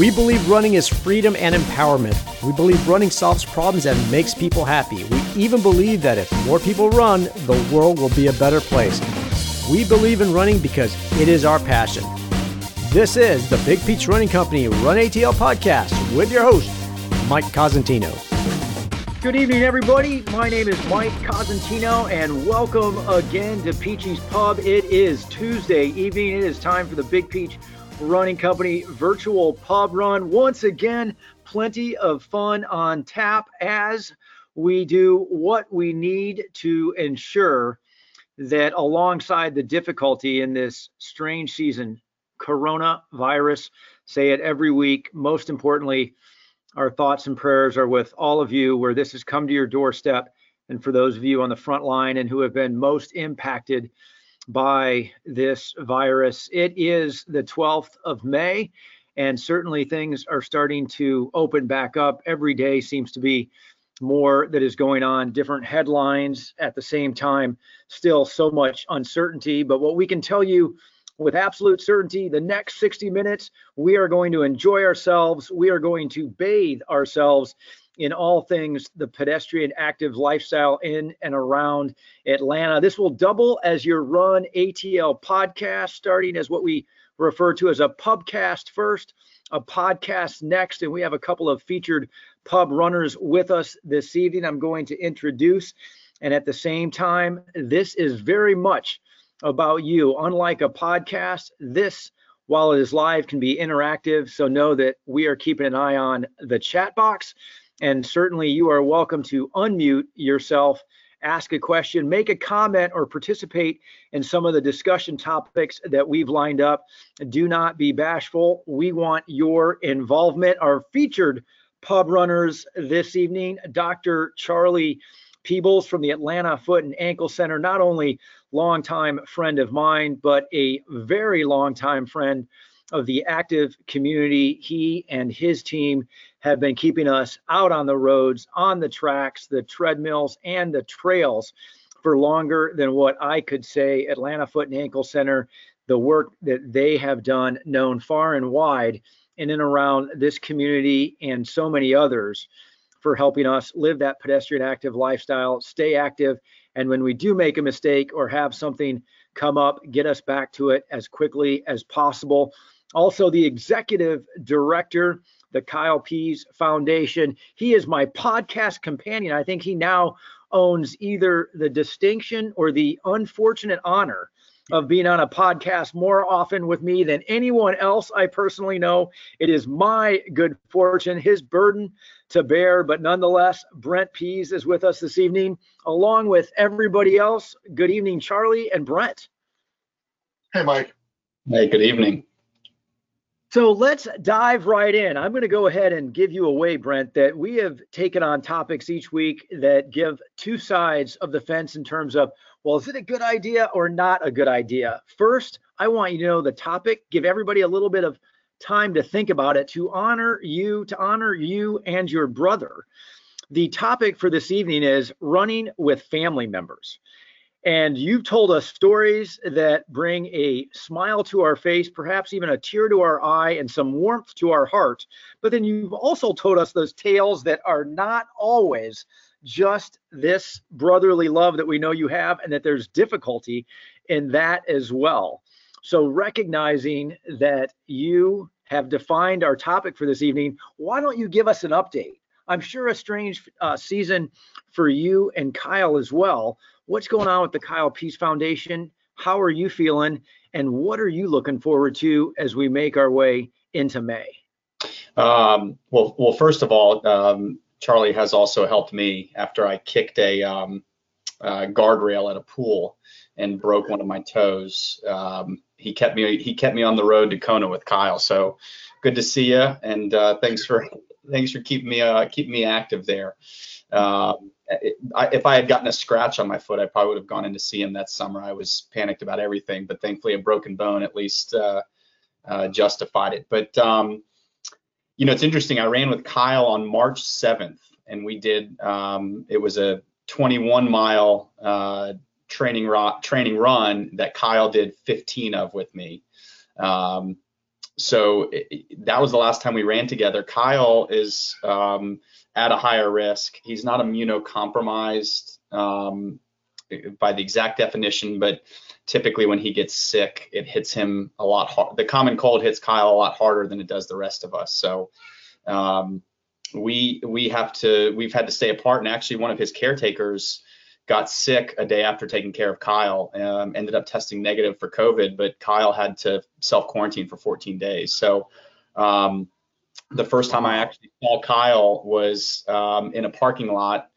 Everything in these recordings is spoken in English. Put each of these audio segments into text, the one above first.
We believe running is freedom and empowerment. We believe running solves problems and makes people happy. We even believe that if more people run, the world will be a better place. We believe in running because it is our passion. This is the Big Peach Running Company Run ATL podcast with your host, Mike Cosentino. Good evening, everybody. My name is Mike Cosentino, and welcome again to Peachy's Pub. It is Tuesday evening. It is time for the Big Peach Running Company virtual pub run. Once again, plenty of fun on tap as we do what we need to ensure that alongside the difficulty in this strange season, coronavirus, say it every week, most importantly, our thoughts and prayers are with all of you where this has come to your doorstep. And for those of you on the front line and who have been most impacted by this virus, it is the 12th of May. And certainly things are starting to open back up. Every day seems to be more that is going on, different headlines at the same time, still so much uncertainty. But what we can tell you with absolute certainty the next 60 minutes we are going to enjoy ourselves we are going to bathe ourselves in all things the pedestrian active lifestyle in and around atlanta this will double as your run atl podcast starting as what we refer to as a pubcast first a podcast next and we have a couple of featured pub runners with us this evening i'm going to introduce and at the same time this is very much about you. Unlike a podcast, this, while it is live, can be interactive. So know that we are keeping an eye on the chat box. And certainly you are welcome to unmute yourself, ask a question, make a comment, or participate in some of the discussion topics that we've lined up. Do not be bashful. We want your involvement. Our featured pub runners this evening, Dr. Charlie Peebles from the Atlanta Foot and Ankle Center, not only longtime friend of mine, but a very long-time friend of the active community. He and his team have been keeping us out on the roads, on the tracks, the treadmills, and the trails for longer than what I could say. Atlanta Foot and Ankle Center, the work that they have done, known far and wide in and around this community and so many others for helping us live that pedestrian active lifestyle, stay active, and when we do make a mistake or have something come up, get us back to it as quickly as possible. Also, the executive director, the Kyle Pease Foundation, he is my podcast companion. I think he now owns either the distinction or the unfortunate honor of being on a podcast more often with me than anyone else I personally know. It is my good fortune, his burden to bear, but nonetheless, Brent Pease is with us this evening, along with everybody else. Good evening, Charlie and Brent. Hey, Mike. Hey, good evening. So let's dive right in. I'm going to go ahead and give you away, Brent, that we have taken on topics each week that give two sides of the fence in terms of, well, is it a good idea or not a good idea? First, I want you to know the topic, give everybody a little bit of time to think about it, to honor you, to honor you and your brother. The topic for this evening is running with family members. And you've told us stories that bring a smile to our face, perhaps even a tear to our eye and some warmth to our heart. But then you've also told us those tales that are not always just this brotherly love that we know you have, and that there's difficulty in that as well. So, recognizing that you have defined our topic for this evening, why don't you give us an update? I'm sure a strange uh, season for you and Kyle as well what's going on with the Kyle Pease Foundation? How are you feeling? And what are you looking forward to as we make our way into May? Um, well, well, first of all, um, Charlie has also helped me after I kicked a um, guardrail at a pool and broke one of my toes. Um, he kept me he kept me on the road to Kona with Kyle. So good to see you, and uh, thanks for thanks for keeping me uh, keeping me active there. Um, I, if I had gotten a scratch on my foot, I probably would have gone in to see him that summer. I was panicked about everything, but thankfully a broken bone at least uh, uh, justified it. But um, you know, it's interesting. I ran with Kyle on March 7th, and we did. Um, it was a 21 mile uh, training ro- training run that Kyle did 15 of with me. Um, so it, that was the last time we ran together. Kyle is um, at a higher risk. He's not immunocompromised um, by the exact definition, but typically when he gets sick, it hits him a lot hard. The common cold hits Kyle a lot harder than it does the rest of us. So um, we we have to we've had to stay apart. And actually, one of his caretakers got sick a day after taking care of Kyle. Um, ended up testing negative for COVID, but Kyle had to self quarantine for 14 days. So um, the first time I actually saw Kyle was um, in a parking lot.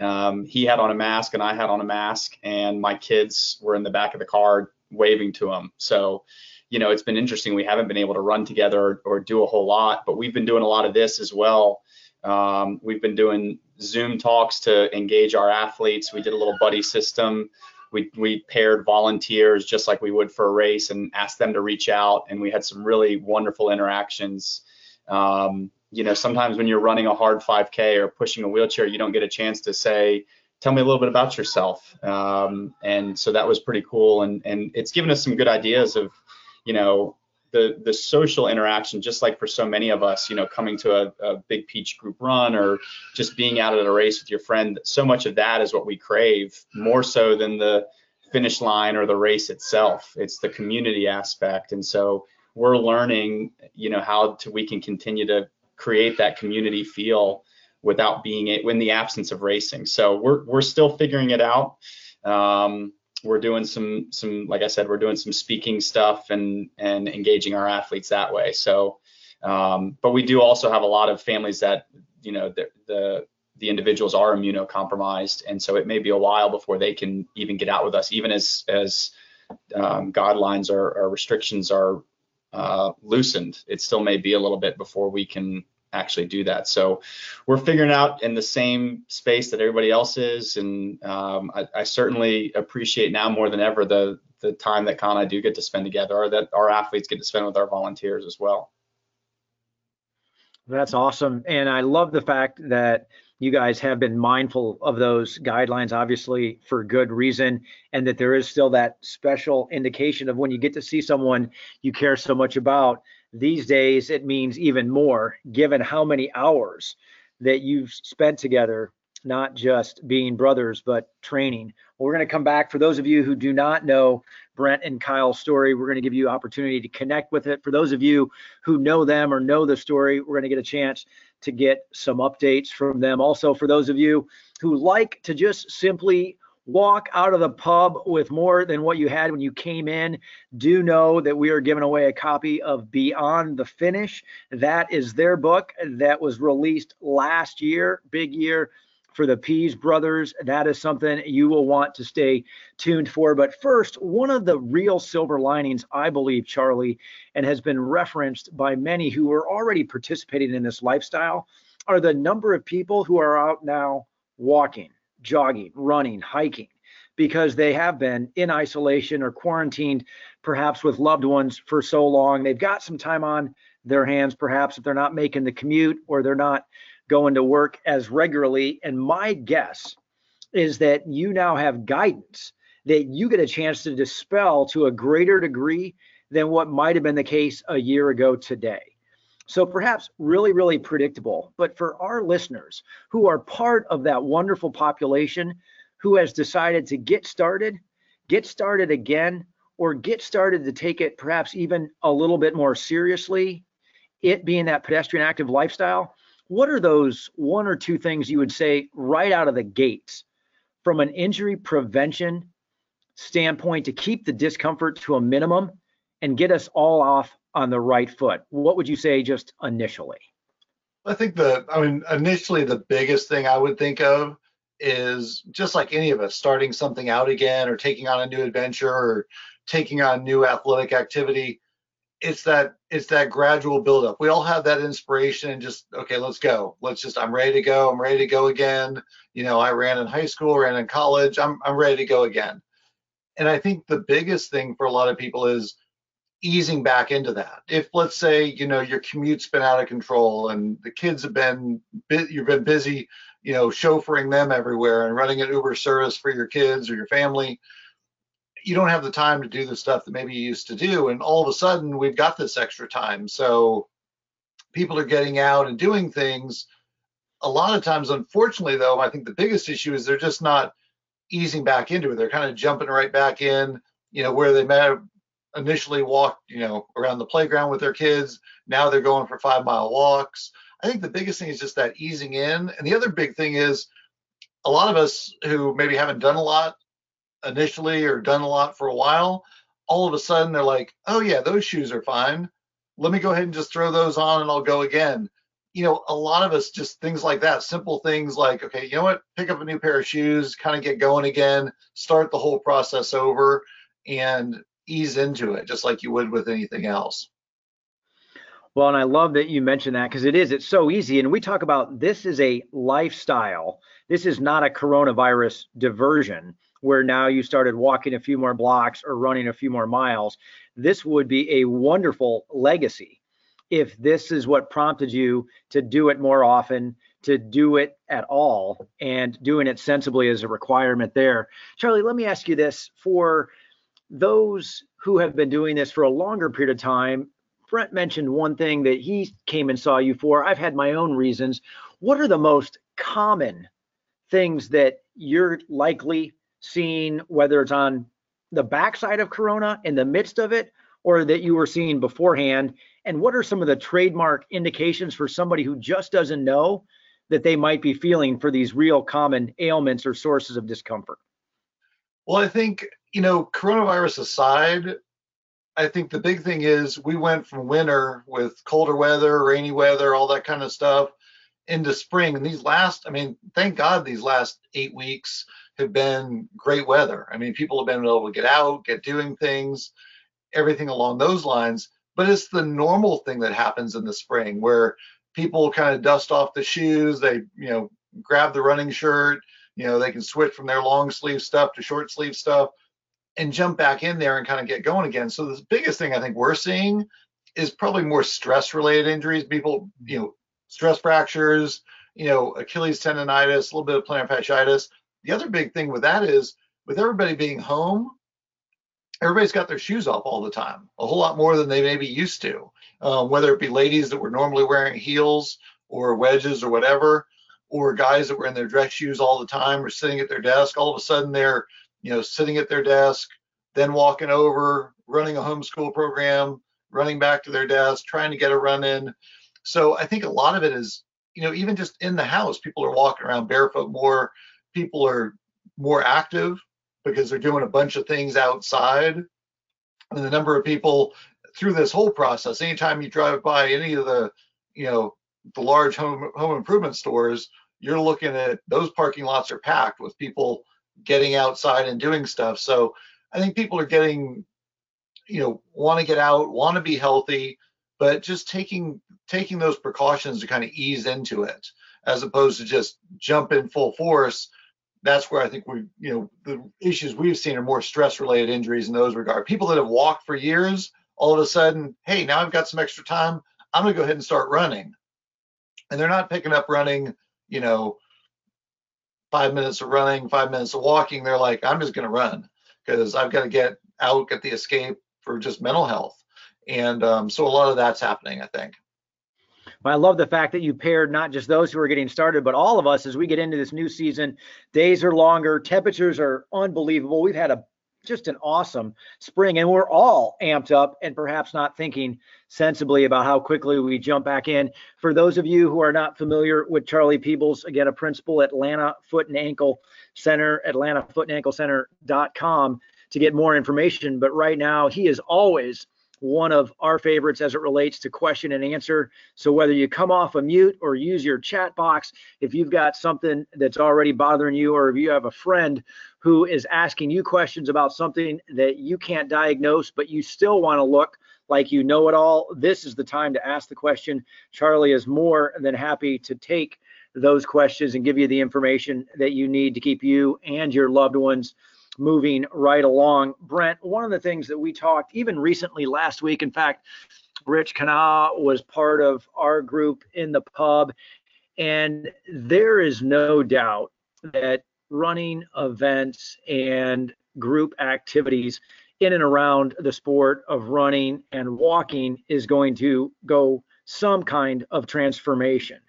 Um, he had on a mask and I had on a mask, and my kids were in the back of the car waving to him. So, you know, it's been interesting. We haven't been able to run together or, do a whole lot, but we've been doing a lot of this as well. Um, we've been doing Zoom talks to engage our athletes. We did a little buddy system. We, we paired volunteers just like we would for a race and asked them to reach out. And we had some really wonderful interactions. Um, you know, sometimes when you're running a hard 5K or pushing a wheelchair, you don't get a chance to say, tell me a little bit about yourself. Um, and so that was pretty cool. And, and it's given us some good ideas of, you know, the, the social interaction, just like for so many of us, you know, coming to a, a big peach group run or just being out at a race with your friend, so much of that is what we crave more so than the finish line or the race itself. It's the community aspect. And so we're learning, you know, how to, we can continue to create that community feel without being it in the absence of racing. So we're we're still figuring it out. Um, we're doing some some like I said, we're doing some speaking stuff and and engaging our athletes that way. So, um, but we do also have a lot of families that you know the the the individuals are immunocompromised, and so it may be a while before they can even get out with us, even as as um, guidelines or, or restrictions are uh, loosened. It still may be a little bit before we can actually do that. So we're figuring out in the same space that everybody else is, and um, I, I, certainly appreciate now more than ever the the time that Con and I do get to spend together, or that our athletes get to spend with our volunteers as well. That's awesome, and I love the fact that you guys have been mindful of those guidelines, obviously for good reason, and that there is still that special indication of when you get to see someone you care so much about these days, it means even more given how many hours that you've spent together, not just being brothers, but training. we're going to come back. For those of you who do not know Brent and Kyle's story, we're going to give you opportunity to connect with it. For those of you who know them or know the story, we're going to get a chance to get some updates from them. Also, for those of you who like to just simply walk out of the pub with more than what you had when you came in, do know that we are giving away a copy of Beyond the Finish. That is their book that was released last year, big year for the Pease brothers. That is something you will want to stay tuned for. But first, one of the real silver linings, I believe, Charlie, and has been referenced by many who are already participating in this lifestyle, are the number of people who are out now walking jogging, running, hiking, because they have been in isolation or quarantined, perhaps with loved ones for so long. They've got some time on their hands, perhaps if they're not making the commute or they're not going to work as regularly. And my guess is that you now have guidance that you get a chance to dispel to a greater degree than what might have been the case a year ago today. So perhaps really, really predictable. But for our listeners who are part of that wonderful population who has decided to get started, get started again, or get started to take it perhaps even a little bit more seriously, it being that pedestrian active lifestyle, what are those one or two things you would say right out of the gates from an injury prevention standpoint to keep the discomfort to a minimum and get us all off on the right foot? What would you say just initially? I think the, I mean, initially the biggest thing I would think of is just like any of us starting something out again or taking on a new adventure or taking on new athletic activity. It's that it's that gradual buildup. We all have that inspiration and just okay, let's go. Let's just I'm ready to go. I'm ready to go again. You know, I ran in high school, ran in college. I'm I'm ready to go again. And I think the biggest thing for a lot of people is easing back into that. If let's say you know your commute's been out of control and the kids have been you've been busy, you know, chauffeuring them everywhere and running an Uber service for your kids or your family, you don't have the time to do the stuff that maybe you used to do. And all of a sudden, we've got this extra time. So people are getting out and doing things. A lot of times, unfortunately, though, I think the biggest issue is they're just not easing back into it. They're kind of jumping right back in, you know, where they may have initially walked, you know, around the playground with their kids. Now they're going for five mile walks. I think the biggest thing is just that easing in. And the other big thing is a lot of us who maybe haven't done a lot initially or done a lot for a while, all of a sudden they're like, oh yeah, those shoes are fine. Let me go ahead and just throw those on and I'll go again. You know, a lot of us just things like that, simple things like, okay, you know what, pick up a new pair of shoes, kind of get going again, start the whole process over and ease into it just like you would with anything else. Well, and I love that you mentioned that because it is, it's so easy. And we talk about this is a lifestyle. This is not a coronavirus diversion where now you started walking a few more blocks or running a few more miles. This would be a wonderful legacy if this is what prompted you to do it more often, to do it at all, and doing it sensibly is a requirement there. Charlie, let me ask you this for those who have been doing this for a longer period of time Brent mentioned one thing that he came and saw you for. I've had my own reasons. What are the most common things that you're likely seeing, whether it's on the backside of Corona, in the midst of it, or that you were seeing beforehand? And what are some of the trademark indications for somebody who just doesn't know that they might be feeling for these real common ailments or sources of discomfort? Well, I think, you know, coronavirus aside, I think the big thing is we went from winter with colder weather, rainy weather, all that kind of stuff into spring. And these last, I mean, thank God these last eight weeks have been great weather. I mean, people have been able to get out, get doing things, everything along those lines. But it's the normal thing that happens in the spring where people kind of dust off the shoes, they, you know, grab the running shirt, you know, they can switch from their long sleeve stuff to short sleeve stuff and jump back in there and kind of get going again. So the biggest thing I think we're seeing is probably more stress related injuries. People, you know, stress fractures, you know, Achilles tendonitis, a little bit of plantar fasciitis. The other big thing with that is with everybody being home, everybody's got their shoes off all the time, a whole lot more than they maybe used to. Um, whether it be ladies that were normally wearing heels or wedges or whatever, or guys that were in their dress shoes all the time or sitting at their desk, all of a sudden they're you know, sitting at their desk, then walking over, running a homeschool program, running back to their desk, trying to get a run in. So I think a lot of it is, you know, even just in the house, people are walking around barefoot more. People are more active because they're doing a bunch of things outside. And the number of people through this whole process, anytime you drive by any of the, you know, the large home home improvement stores, you're looking at those parking lots are packed with people getting outside and doing stuff. So I think people are getting, you know, want to get out, want to be healthy, but just taking taking those precautions to kind of ease into it, as opposed to just jump in full force. That's where I think we, you know, the issues we've seen are more stress-related injuries in those regard. People that have walked for years, all of a sudden, hey, now I've got some extra time. I'm gonna go ahead and start running, and they're not picking up running, you know, five minutes of running, five minutes of walking, they're like, I'm just going to run because I've got to get out, get the escape for just mental health. And um, so a lot of that's happening, I think. Well, I love the fact that you paired not just those who are getting started, but all of us as we get into this new season. Days are longer, temperatures are unbelievable. We've had a just an awesome spring, and we're all amped up and perhaps not thinking sensibly about how quickly we jump back in. For those of you who are not familiar with Charlie Peebles, again, a principal at Atlanta Foot and Ankle Center, AtlantaFootandAnkleCenter.com to get more information. But right now, he is always one of our favorites as it relates to question and answer. So whether you come off a mute or use your chat box, if you've got something that's already bothering you, or if you have a friend who is asking you questions about something that you can't diagnose, but you still want to look like you know it all, this is the time to ask the question. Charlie is more than happy to take those questions and give you the information that you need to keep you and your loved ones moving right along. Brent, one of the things that we talked even recently last week, in fact, Rich Kenah was part of our group in the pub, and there is no doubt that running events and group activities in and around the sport of running and walking is going to go some kind of transformation.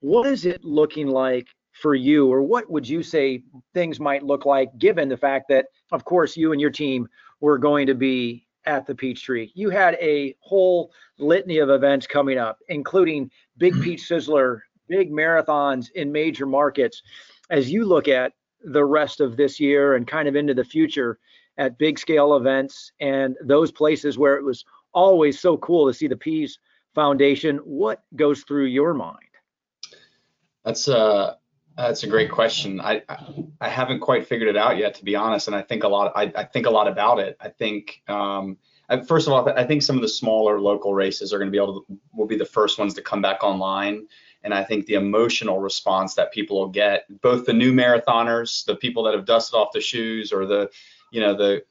What is it looking like for you, or what would you say things might look like given the fact that, of course, you and your team were going to be at the Peachtree? You had a whole litany of events coming up, including Big mm-hmm. Peach Sizzler, big marathons in major markets. As you look at the rest of this year and kind of into the future at big scale events and those places where it was always so cool to see the Pease Foundation, what goes through your mind? That's a that's a great question. I, I haven't quite figured it out yet, to be honest. And I think a lot. I, I think a lot about it. I think um, first of all, I think some of the smaller local races are going to be able to will be the first ones to come back online. And I think the emotional response that people will get, both the new marathoners, the people that have dusted off the shoes, or the, you know, the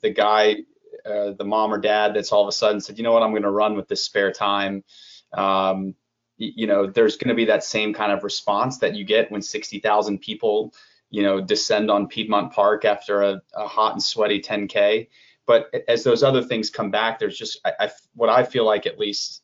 the guy, uh, the mom or dad that's all of a sudden said, you know what, I'm going to run with this spare time. Um, you know, there's going to be that same kind of response that you get when 60,000 people, you know, descend on Piedmont Park after a, a, hot and sweaty 10K. But as those other things come back, there's just I, I, what I feel like at least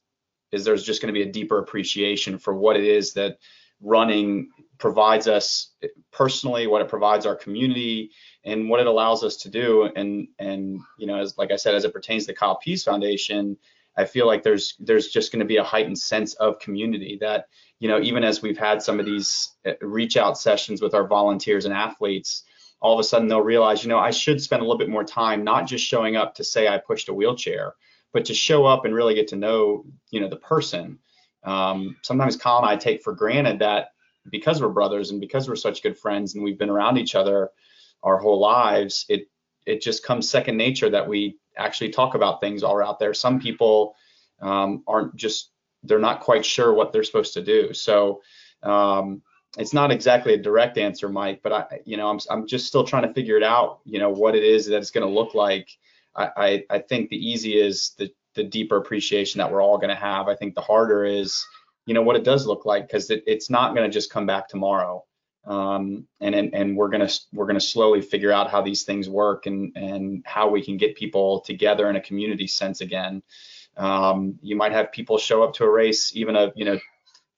is there's just going to be a deeper appreciation for what it is that running provides us personally, what it provides our community, and what it allows us to do. And and you know, as like I said, as it pertains to the Kyle Pease Foundation, I feel like there's there's just going to be a heightened sense of community that you know even as we've had some of these uh, reach out sessions with our volunteers and athletes, all of a sudden they'll realize you know I should spend a little bit more time not just showing up to say I pushed a wheelchair, but to show up and really get to know you know the person. Um, sometimes Kyle and I take for granted that because we're brothers and because we're such good friends and we've been around each other our whole lives, it it just comes second nature that we actually talk about things all out there. Some people um, aren't just they're not quite sure what they're supposed to do. So um, it's not exactly a direct answer, Mike, but I, you know, I'm I'm just still trying to figure it out. You know, what it is that it's going to look like. I, I I think the easy is the the deeper appreciation that we're all going to have. I think the harder is, you know, what it does look like because it, it's not going to just come back tomorrow um, and, and and we're gonna we're gonna slowly figure out how these things work and and how we can get people together in a community sense again. Um, you might have people show up to a race, even a you know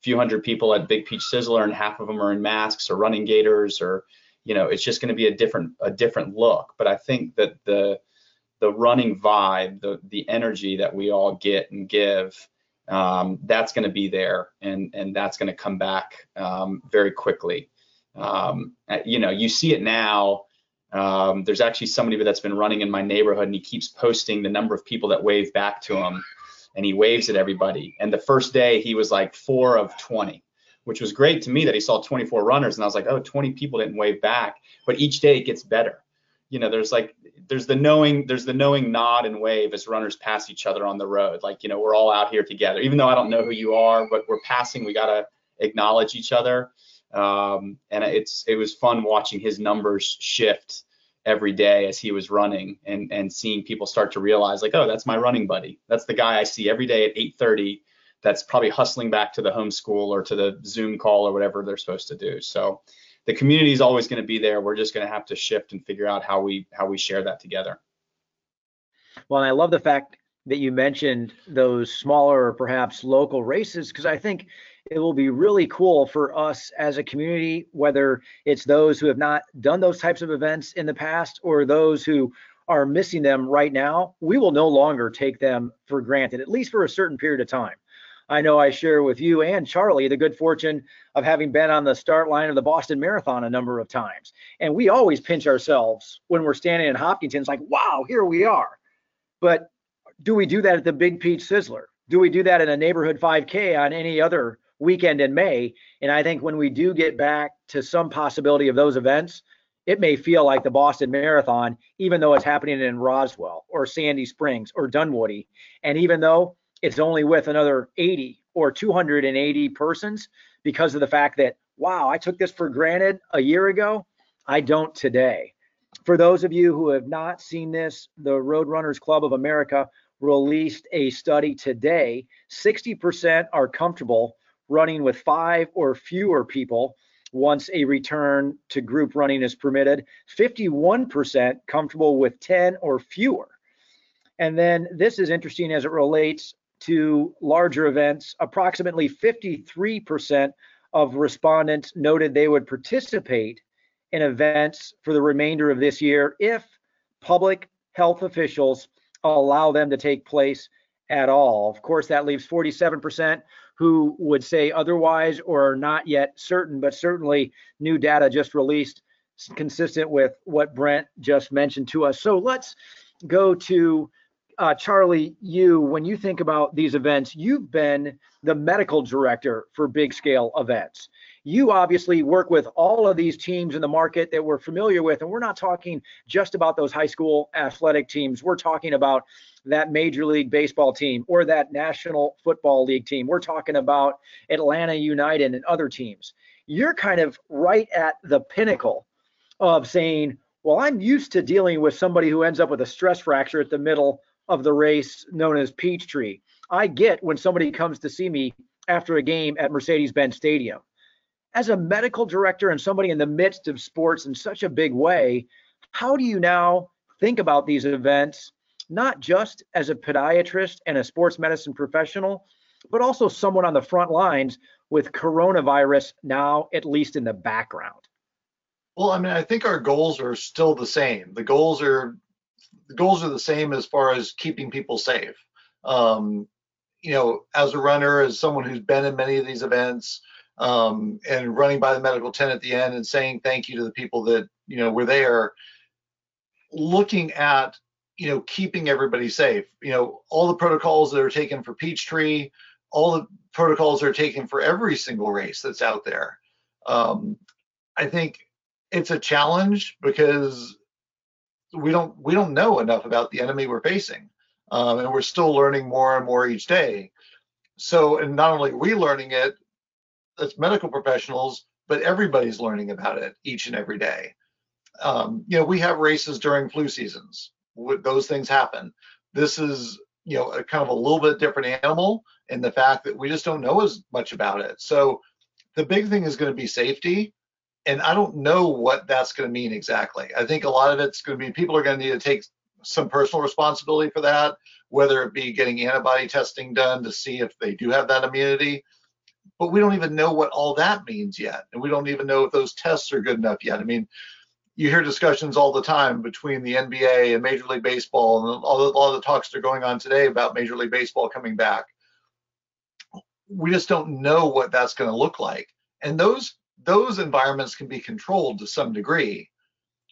few hundred people at Big Peach Sizzler, and half of them are in masks or running gaiters, or you know it's just going to be a different a different look. But I think that the the running vibe, the the energy that we all get and give, um, that's going to be there, and and that's going to come back um, very quickly. Um, uh, you know, you see it now. Um, there's actually somebody that's been running in my neighborhood, and he keeps posting the number of people that wave back to him, and he waves at everybody. And the first day, he was like four of 20, which was great to me that he saw 24 runners, and I was like, oh, 20 people didn't wave back. But each day it gets better. You know, there's like there's the knowing there's the knowing nod and wave as runners pass each other on the road. Like you know, we're all out here together, even though I don't know who you are, but we're passing. We gotta acknowledge each other. Um, and it's it was fun watching his numbers shift every day as he was running and and seeing people start to realize like oh that's my running buddy. That's the guy I see every day at 8:30 that's probably hustling back to the home school or to the Zoom call or whatever they're supposed to do. So the community is always going to be there. We're just going to have to shift and figure out how we how we share that together. Well and I love the fact that you mentioned those smaller or perhaps local races because I think it will be really cool for us as a community, whether it's those who have not done those types of events in the past or those who are missing them right now. We will no longer take them for granted, at least for a certain period of time. I know I share with you and Charlie the good fortune of having been on the start line of the Boston Marathon a number of times. And we always pinch ourselves when we're standing in Hopkinton. It's like, wow, here we are. But do we do that at the Big Peach Sizzler? Do we do that in a neighborhood 5K on any other weekend in May. And I think when we do get back to some possibility of those events, it may feel like the Boston Marathon, even though it's happening in Roswell or Sandy Springs or Dunwoody. And even though it's only with another 80 or 280 persons because of the fact that, wow, I took this for granted a year ago, I don't today. For those of you who have not seen this, the Roadrunners Club of America released a study today. 60% are comfortable running with five or fewer people once a return to group running is permitted, 51% comfortable with 10 or fewer. And then this is interesting as it relates to larger events. Approximately 53% of respondents noted they would participate in events for the remainder of this year if public health officials allow them to take place at all. Of course, that leaves 47% who would say otherwise or are not yet certain, but certainly new data just released consistent with what Brent just mentioned to us. So let's go to uh, Charlie, you, when you think about these events, you've been the medical director for big scale events. You obviously work with all of these teams in the market that we're familiar with, and we're not talking just about those high school athletic teams. We're talking about that Major League Baseball team or that National Football League team. We're talking about Atlanta United and other teams. You're kind of right at the pinnacle of saying, well, I'm used to dealing with somebody who ends up with a stress fracture at the middle of the race known as Peachtree. I get when somebody comes to see me after a game at Mercedes-Benz Stadium. As a medical director and somebody in the midst of sports in such a big way, how do you now think about these events, not just as a podiatrist and a sports medicine professional, but also someone on the front lines with coronavirus now, at least in the background? Well, I mean, I think our goals are still the same. The goals are the goals are the same as far as keeping people safe. Um, you know, as a runner, as someone who's been in many of these events, um, and running by the medical tent at the end and saying thank you to the people that you know were there, looking at you know keeping everybody safe. You know, all the protocols that are taken for Peachtree, all the protocols that are taken for every single race that's out there. Um, I think it's a challenge because we don't we don't know enough about the enemy we're facing, um, and we're still learning more and more each day. So, and not only are we learning it as medical professionals, but everybody's learning about it each and every day. Um, you know, we have races during flu seasons. Those things happen. This is you know a kind of a little bit different animal in the fact that we just don't know as much about it. So the big thing is going to be safety and I don't know what that's going to mean exactly. I think a lot of it's going to be people are going to need to take some personal responsibility for that, whether it be getting antibody testing done to see if they do have that immunity. But we don't even know what all that means yet. And we don't even know if those tests are good enough yet. I mean, you hear discussions all the time between the NBA and Major League Baseball, and all the, all the talks that are going on today about Major League Baseball coming back. We just don't know what that's going to look like. And those those environments can be controlled to some degree.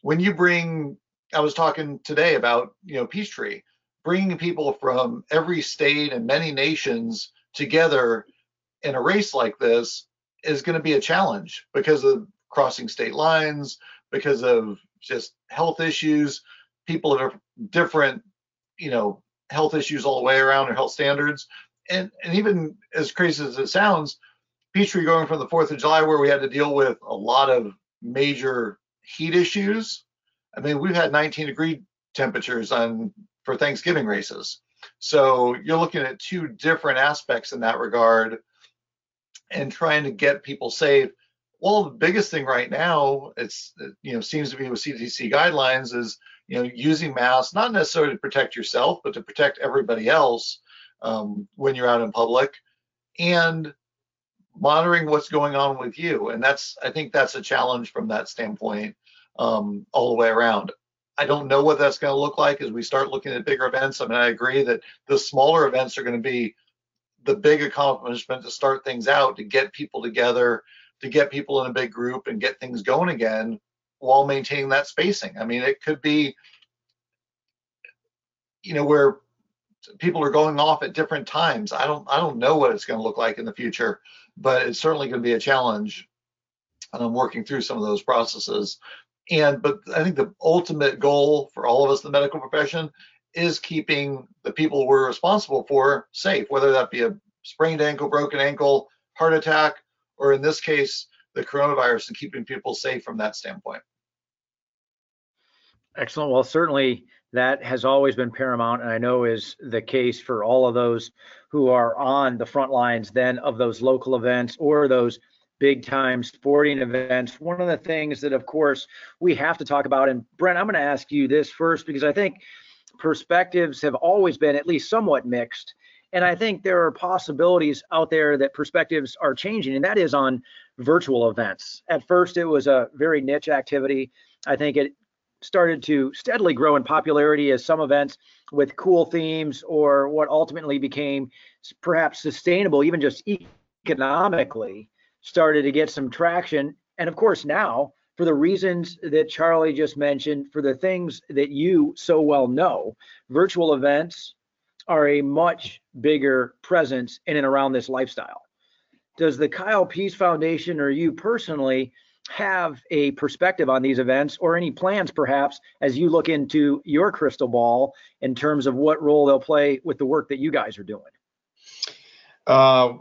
When you bring, I was talking today about, you know, Peachtree, bringing people from every state and many nations together in a race like this is going to be a challenge because of crossing state lines, because of just health issues, people are different, you know, health issues all the way around or health standards. And, and even as crazy as it sounds, Peachtree going from the 4th of July, where we had to deal with a lot of major heat issues. I mean, we've had 19 degree temperatures on for Thanksgiving races. So you're looking at two different aspects in that regard and trying to get people safe. Well, the biggest thing right now, it's you know seems to be with CDC guidelines is you know using masks not necessarily to protect yourself, but to protect everybody else um, when you're out in public, and monitoring what's going on with you. And that's, I think that's a challenge from that standpoint um, all the way around. I don't know what that's going to look like as we start looking at bigger events. I mean, I agree that the smaller events are going to be the big accomplishment to start things out, to get people together, to get people in a big group and get things going again while maintaining that spacing. I mean, it could be, you know, where people are going off at different times. I don't I don't know what it's going to look like in the future but it's certainly going to be a challenge. And I'm working through some of those processes. And but I think the ultimate goal for all of us in the medical profession is keeping the people we're responsible for safe, whether that be a sprained ankle, broken ankle, heart attack, or in this case, the coronavirus and keeping people safe from that standpoint. Excellent. Well, certainly that has always been paramount, and I know is the case for all of those who are on the front lines then of those local events or those big time sporting events. One of the things that, of course, we have to talk about, and Brent, I'm going to ask you this first because I think perspectives have always been at least somewhat mixed. And I think there are possibilities out there that perspectives are changing, and that is on virtual events. At first, it was a very niche activity. I think it started to steadily grow in popularity as some events with cool themes or what ultimately became perhaps sustainable, even just economically, started to get some traction. And of course, now, for the reasons that Charlie just mentioned, for the things that you so well know, virtual events are a much bigger presence in and around this lifestyle. Does the Kyle Pease Foundation or you personally have a perspective on these events or any plans perhaps as you look into your crystal ball in terms of what role they'll play with the work that you guys are doing? Uh,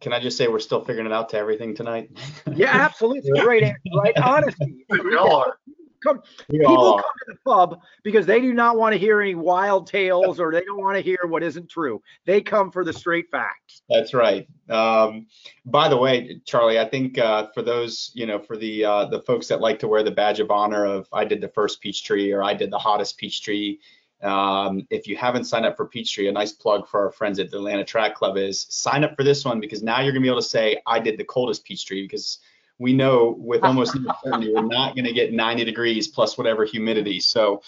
can I just say we're still figuring it out to everything tonight? yeah, absolutely. Great answer, right? Honesty. We all are come people come to the pub because they do not want to hear any wild tales or they don't want to hear what isn't true. They come for the straight facts. That's right. Um, by the way, Charlie, I think uh, for those, you know, for the uh, the folks that like to wear the badge of honor of I did the first Peachtree or I did the hottest Peachtree. Um, if you haven't signed up for Peachtree, a nice plug for our friends at the Atlanta Track Club is sign up for this one because now you're gonna be able to say I did the coldest Peachtree because we know with almost certainty we're not going to get 90 degrees plus whatever humidity. So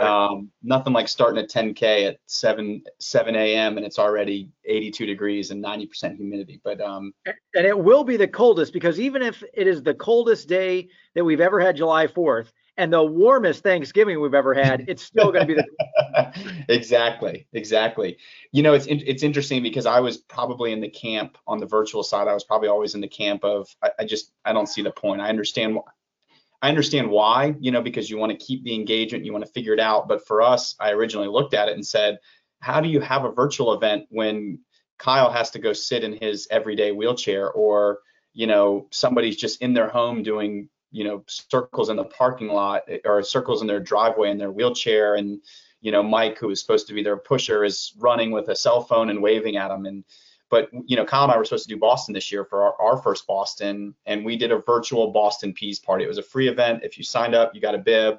um, nothing like starting at 10k at 7 7 a.m. and it's already 82 degrees and 90% humidity. But um, and it will be the coldest because even if it is the coldest day that we've ever had, July 4th, and the warmest Thanksgiving we've ever had, it's still going to be the exactly, exactly. You know, it's it's interesting because I was probably in the camp on the virtual side. I was probably always in the camp of I, I just I don't see the point. I understand I understand why, you know, because you want to keep the engagement, you want to figure it out. But for us, I originally looked at it and said, how do you have a virtual event when Kyle has to go sit in his everyday wheelchair or you know somebody's just in their home doing you know circles in the parking lot or circles in their driveway in their wheelchair and you know mike who was supposed to be their pusher is running with a cell phone and waving at them and but you know kyle and i were supposed to do boston this year for our, our first boston and we did a virtual boston pease party it was a free event if you signed up you got a bib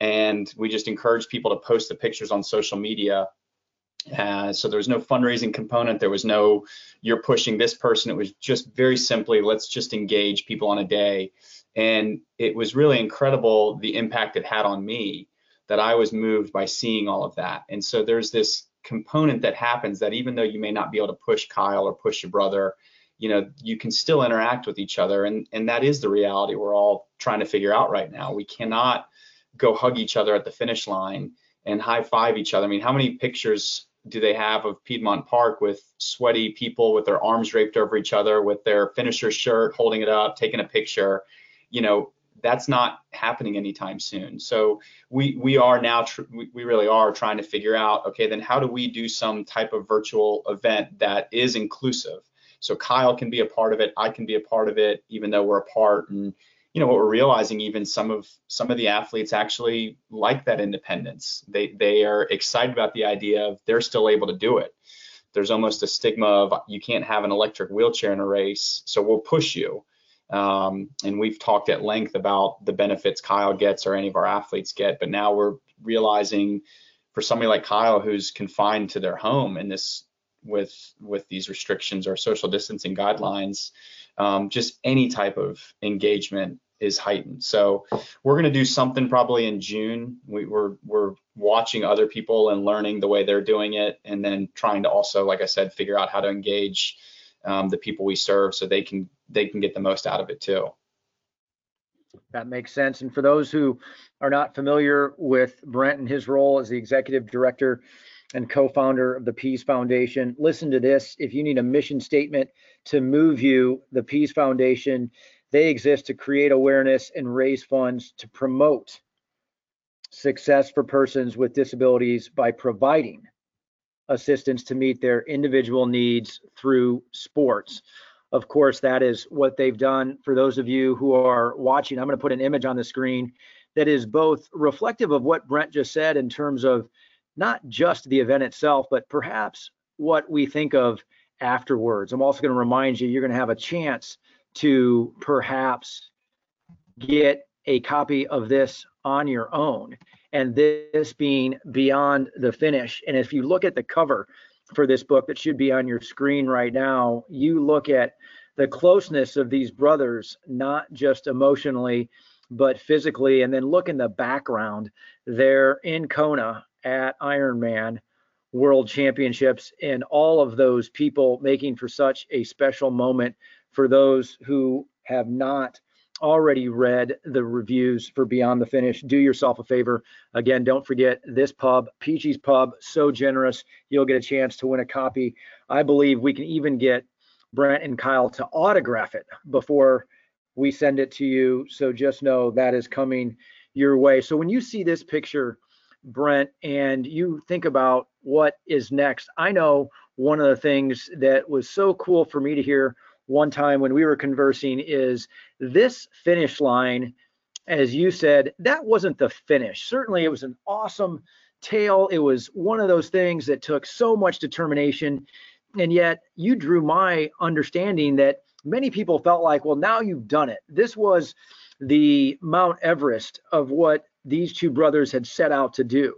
and we just encouraged people to post the pictures on social media uh, so there was no fundraising component. There was no you're pushing this person. It was just very simply let's just engage people on a day. And it was really incredible the impact it had on me that I was moved by seeing all of that. And so there's this component that happens that even though you may not be able to push Kyle or push your brother, you know, you can still interact with each other. And, and that is the reality we're all trying to figure out right now. We cannot go hug each other at the finish line and high five each other. I mean, how many pictures do they have of Piedmont Park with sweaty people with their arms draped over each other, with their finisher shirt, holding it up, taking a picture? You know, that's not happening anytime soon. So we we are now tr- we, we really are trying to figure out okay then how do we do some type of virtual event that is inclusive. So Kyle can be a part of it, I can be a part of it, even though we're apart. And you know what we're realizing, even some of some of the athletes actually like that independence. They they are excited about the idea of they're still able to do it. There's almost a stigma of you can't have an electric wheelchair in a race, so we'll push you. Um, and we've talked at length about the benefits Kyle gets or any of our athletes get, but now we're realizing for somebody like Kyle who's confined to their home in this with with these restrictions or social distancing guidelines, um, just any type of engagement is heightened. So we're going to do something probably in June. We, we're we're watching other people and learning the way they're doing it, and then trying to also, like I said, figure out how to engage um, the people we serve so they can they can get the most out of it too. That makes sense. And for those who are not familiar with Brent and his role as the executive director and co-founder of the Pease Foundation, listen to this. If you need a mission statement to move you, the Pease Foundation, they exist to create awareness and raise funds to promote success for persons with disabilities by providing assistance to meet their individual needs through sports. Of course, that is what they've done. For those of you who are watching, I'm going to put an image on the screen that is both reflective of what Brent just said in terms of not just the event itself, but perhaps what we think of afterwards. I'm also going to remind you, you're going to have a chance to perhaps get a copy of this on your own and this being beyond the finish. And if you look at the cover for this book that should be on your screen right now you look at the closeness of these brothers not just emotionally but physically. And then look in the background they're in kona at ironman world championships and all of those people making for such a special moment for those who have not already read the reviews for Beyond the Finish, do yourself a favor. Again, don't forget this pub, Peachy's Pub, so generous. You'll get a chance to win a copy. I believe we can even get Brent and Kyle to autograph it before we send it to you. So just know that is coming your way. So when you see this picture, Brent, and you think about what is next, I know one of the things that was so cool for me to hear one time when we were conversing is this finish line, as you said, that wasn't the finish. Certainly, it was an awesome tale. It was one of those things that took so much determination. And yet, you drew my understanding that many people felt like, well, now you've done it. This was the Mount Everest of what these two brothers had set out to do.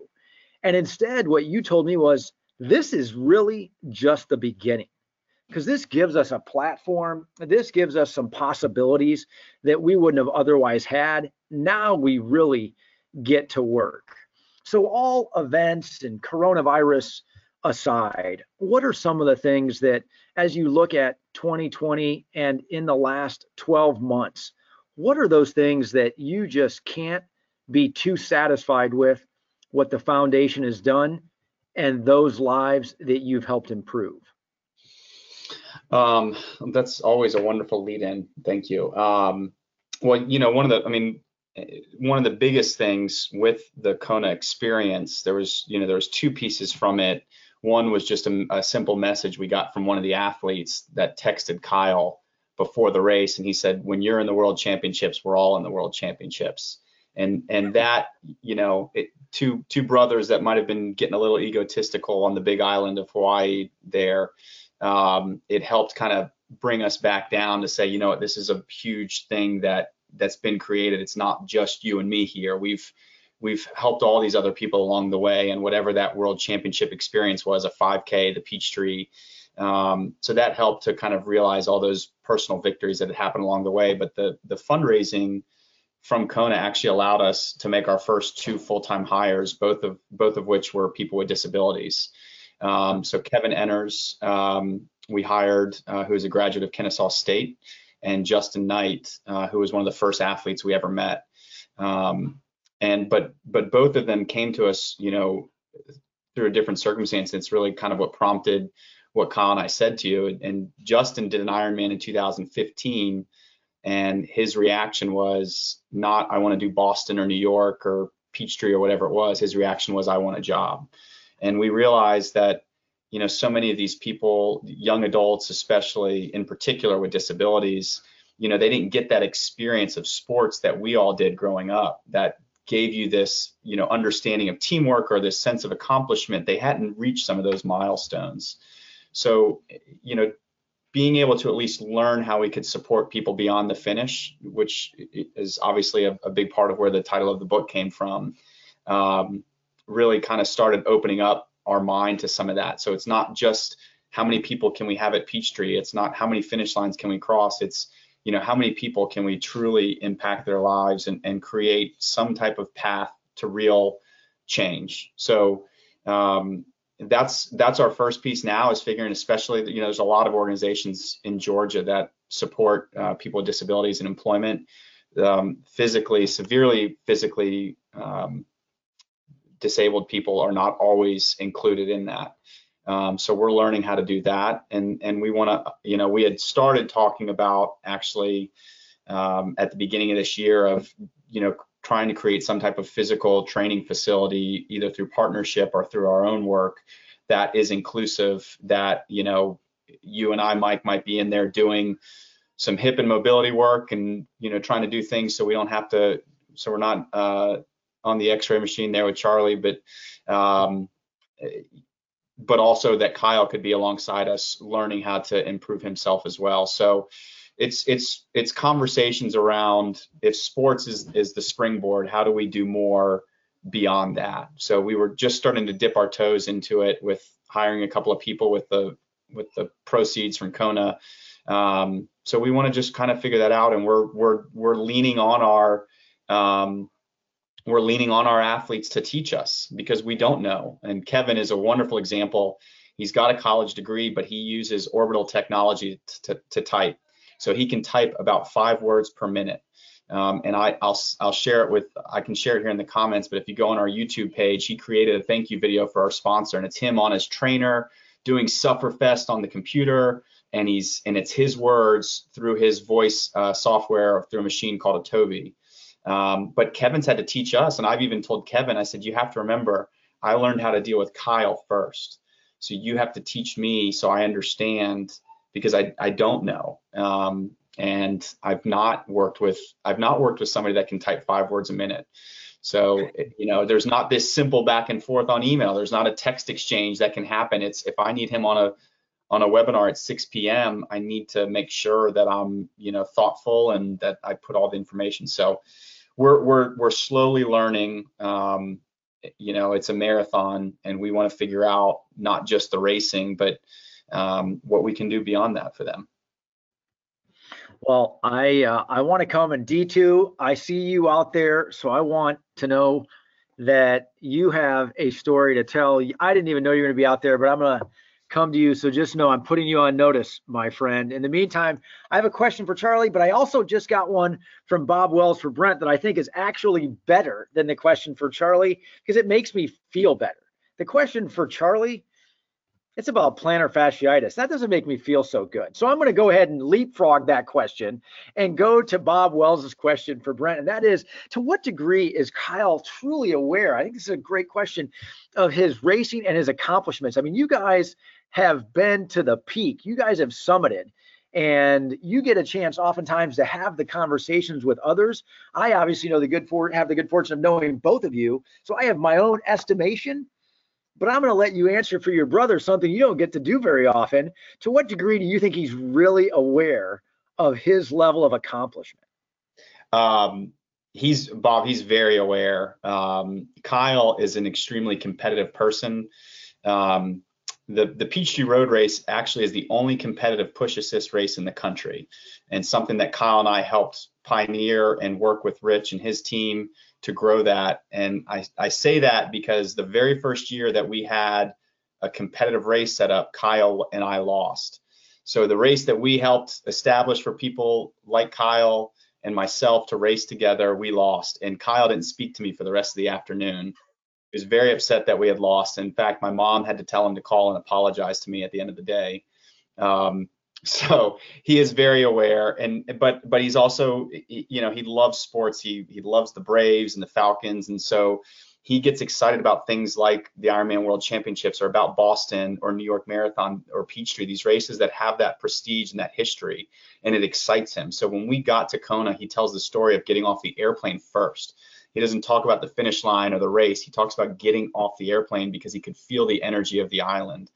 And instead, what you told me was, this is really just the beginning because this gives us a platform. This gives us some possibilities that we wouldn't have otherwise had. Now we really get to work. So, all events and coronavirus aside, what are some of the things that, as you look at 2020 and in the last 12 months, what are those things that you just can't be too satisfied with what the foundation has done and those lives that you've helped improve? Um, that's always a wonderful lead in. Thank you. Um, well, you know, one of the, I mean, one of the biggest things with the Kona experience, there was, you know, there was two pieces from it. One was just a, a simple message we got from one of the athletes that texted Kyle before the race, and he said, "When you're in the World Championships, we're all in the World Championships." And and that, you know, it, two two brothers that might have been getting a little egotistical on the Big Island of Hawaii there um, it helped kind of bring us back down to say, you know what, this is a huge thing that that's been created. It's not just you and me here. We've we've helped all these other people along the way, and whatever that world championship experience was, a 5K, the Peachtree. Um, so that helped to kind of realize all those personal victories that had happened along the way. But the the fundraising from Kona actually allowed us to make our first two full-time hires, both of both of which were people with disabilities. Um, so Kevin Enners, um, we hired, uh, who is a graduate of Kennesaw State, and Justin Knight, uh, who was one of the first athletes we ever met. Um, and but but both of them came to us, you know, through a different circumstance. It's really kind of what prompted what Kyle and I said to you. And Justin did an Ironman in 2015, and his reaction was not I want to do Boston or New York or Peachtree or whatever it was. His reaction was I want a job. And we realized that, you know, so many of these people, young adults, especially in particular with disabilities, you know, they didn't get that experience of sports that we all did growing up that gave you this, you know, understanding of teamwork or this sense of accomplishment. They hadn't reached some of those milestones. So, you know, being able to at least learn how we could support people beyond the finish, which is obviously a, a big part of where the title of the book came from, um, really kind of started opening up our mind to some of that. So it's not just how many people can we have at Peachtree. It's not how many finish lines can we cross. It's you know how many people can we truly impact their lives and, and create some type of path to real change. So um, that's that's our first piece now is figuring, especially you know there's a lot of organizations in Georgia that support uh, people with disabilities and employment. Um, physically, severely physically um, disabled people are not always included in that. Um, so we're learning how to do that, and and we want to, you know, we had started talking about actually um, at the beginning of this year of, you know, trying to create some type of physical training facility, either through partnership or through our own work, that is inclusive. That you know, you and I, Mike, might be in there doing some hip and mobility work, and you know, trying to do things so we don't have to, so we're not uh, on the X-ray machine there with Charlie, but um, but also that Kyle could be alongside us, learning how to improve himself as well. So it's it's it's conversations around if sports is is the springboard, how do we do more beyond that? So we were just starting to dip our toes into it with hiring a couple of people with the with the proceeds from Kona. Um, so we want to just kind of figure that out, and we're we're we're leaning on our um, we're leaning on our athletes to teach us because we don't know. And Kevin is a wonderful example. He's got a college degree, but he uses orbital technology to, to type. So he can type about five words per minute. Um, and I, will I'll share it with, I can share it here in the comments, but if you go on our YouTube page, he created a thank you video for our sponsor and it's him on his trainer doing Sufferfest on the computer. And he's, and it's his words through his voice uh, software through a machine called Otovi. Um, but Kevin's had to teach us, and I've even told Kevin, I said, you have to remember, I learned how to deal with Kyle first. So you have to teach me so I understand because I, I don't know. Um, and I've not worked with I've not worked with somebody that can type five words a minute. So you know, there's not this simple back and forth on email. There's not a text exchange that can happen. It's if I need him on a on a webinar at 6 p.m., I need to make sure that I'm you know thoughtful and that I put all the information. So we're we're we're slowly learning. Um, you know, it's a marathon, and we want to figure out not just the racing, but um, what we can do beyond that for them. Well, I uh, I want to come and D2. I see you out there, so I want to know that you have a story to tell. I didn't even know you were going to be out there, but I'm gonna come to you. So just know I'm putting you on notice, my friend. In the meantime, I have a question for Charlie, but I also just got one from Bob Wells for Brent that I think is actually better than the question for Charlie because it makes me feel better. The question for Charlie, it's about plantar fasciitis. That doesn't make me feel so good. So I'm going to go ahead and leapfrog that question and go to Bob Wells's question for Brent, and that is, to what degree is Kyle truly aware? I think this is a great question of his racing and his accomplishments. I mean, you guys have been to the peak. You guys have summited and you get a chance oftentimes to have the conversations with others. I obviously know the good for have the good fortune of knowing both of you. So I have my own estimation, but I'm going to let you answer for your brother something you don't get to do very often. To what degree do you think he's really aware of his level of accomplishment? Um, he's Bob. He's very aware. Um, Kyle is an extremely competitive person. Um, the, the Peachtree Road Race actually is the only competitive push assist race in the country, and something that Kyle and I helped pioneer and work with Rich and his team to grow that. And I, I say that because the very first year that we had a competitive race set up, Kyle and I lost. So the race that we helped establish for people like Kyle and myself to race together, we lost. And Kyle didn't speak to me for the rest of the afternoon. He was very upset that we had lost. In fact, my mom had to tell him to call and apologize to me at the end of the day. Um, so he is very aware, and but but he's also you know he loves sports. He he loves the Braves and the Falcons, and so he gets excited about things like the Ironman World Championships or about Boston or New York Marathon or Peachtree, these races that have that prestige and that history, and it excites him. So when we got to Kona, he tells the story of getting off the airplane first. He doesn't talk about the finish line or the race. He talks about getting off the airplane because he could feel the energy of the island.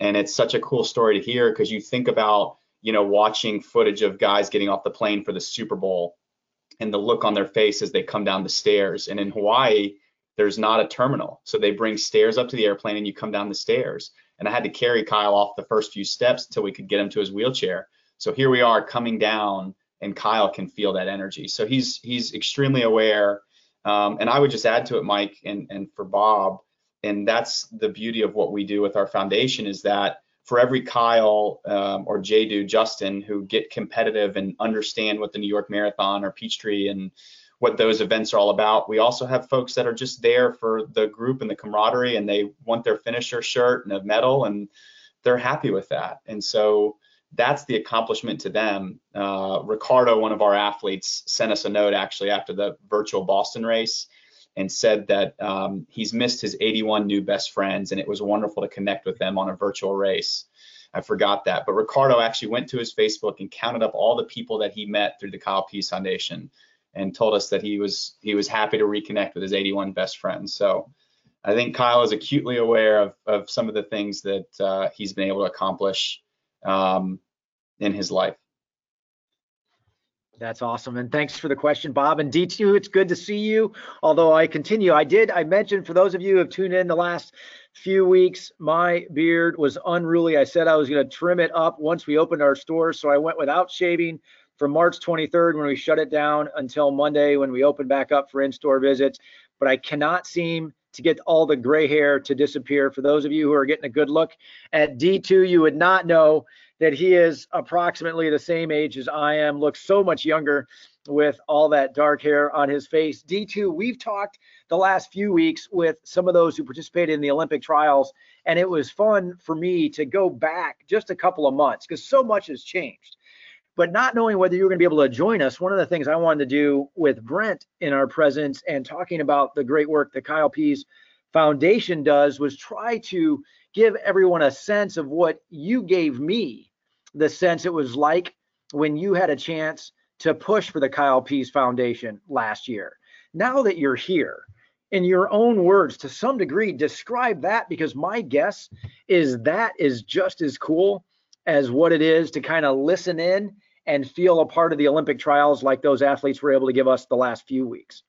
And it's such a cool story to hear because you think about, you know, watching footage of guys getting off the plane for the Super Bowl and the look on their face as they come down the stairs. And in Hawaii, there's not a terminal. So they bring stairs up to the airplane and you come down the stairs. And I had to carry Kyle off the first few steps until we could get him to his wheelchair. So here we are coming down and Kyle can feel that energy. So he's he's extremely aware um, and I would just add to it, Mike, and, and for Bob, and that's the beauty of what we do with our foundation is that for every Kyle um, or Jadu, Justin, who get competitive and understand what the New York Marathon or Peachtree and what those events are all about, we also have folks that are just there for the group and the camaraderie, and they want their finisher shirt and a medal, and they're happy with that. And so that's the accomplishment to them. Uh, Ricardo, one of our athletes, sent us a note actually after the virtual Boston race and said that um, he's missed his 81 new best friends and it was wonderful to connect with them on a virtual race. I forgot that, but Ricardo actually went to his Facebook and counted up all the people that he met through the Kyle Pease Foundation and told us that he was he was happy to reconnect with his 81 best friends. So I think Kyle is acutely aware of, of some of the things that uh, he's been able to accomplish um, in his life. That's awesome. And thanks for the question, Bob. And D2, it's good to see you. Although I continue, I did, I mentioned for those of you who have tuned in the last few weeks, my beard was unruly. I said I was going to trim it up once we opened our stores. So I went without shaving from March 23rd when we shut it down until Monday when we opened back up for in store visits. But I cannot seem to get all the gray hair to disappear. For those of you who are getting a good look at D2, you would not know that he is approximately the same age as I am, looks so much younger with all that dark hair on his face. D2, we've talked the last few weeks with some of those who participated in the Olympic trials, and it was fun for me to go back just a couple of months because so much has changed. But not knowing whether you were going to be able to join us, one of the things I wanted to do with Brent in our presence and talking about the great work that Kyle Pease Foundation does was try to give everyone a sense of what you gave me the sense it was like when you had a chance to push for the Kyle Pease Foundation last year. Now that you're here, in your own words, to some degree, describe that because my guess is that is just as cool as what it is to kind of listen in and feel a part of the Olympic trials like those athletes were able to give us the last few weeks.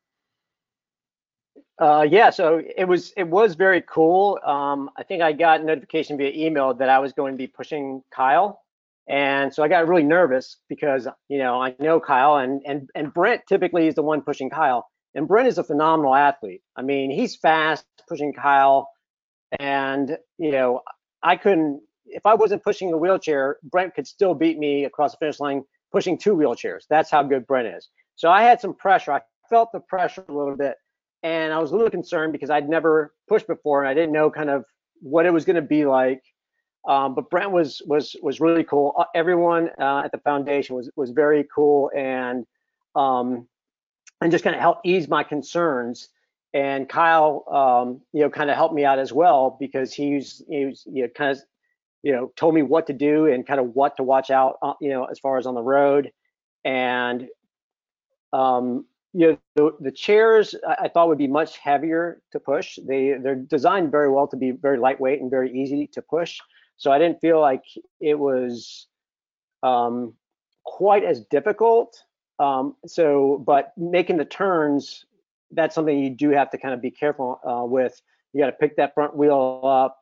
Uh, yeah, so it was it was very cool. Um, I think I got notification via email that I was going to be pushing Kyle, and so I got really nervous because you know I know Kyle and and and Brent typically is the one pushing Kyle, and Brent is a phenomenal athlete. I mean, he's fast pushing Kyle, and you know I couldn't if I wasn't pushing a wheelchair, Brent could still beat me across the finish line pushing two wheelchairs. That's how good Brent is. So I had some pressure. I felt the pressure a little bit and I was a little concerned because I'd never pushed before and I didn't know kind of what it was going to be like. Um, but Brent was was was really cool. Uh, everyone uh, at the foundation was was very cool and um, and just kind of helped ease my concerns. And Kyle, um, you know, kind of helped me out as well because he's he was you know kind of you know told me what to do and kind of what to watch out uh, you know as far as on the road and um, you know, the, the chairs I thought would be much heavier to push. They they're designed very well to be very lightweight and very easy to push. So I didn't feel like it was um, quite as difficult. Um, so, but making the turns, that's something you do have to kind of be careful uh, with. You got to pick that front wheel up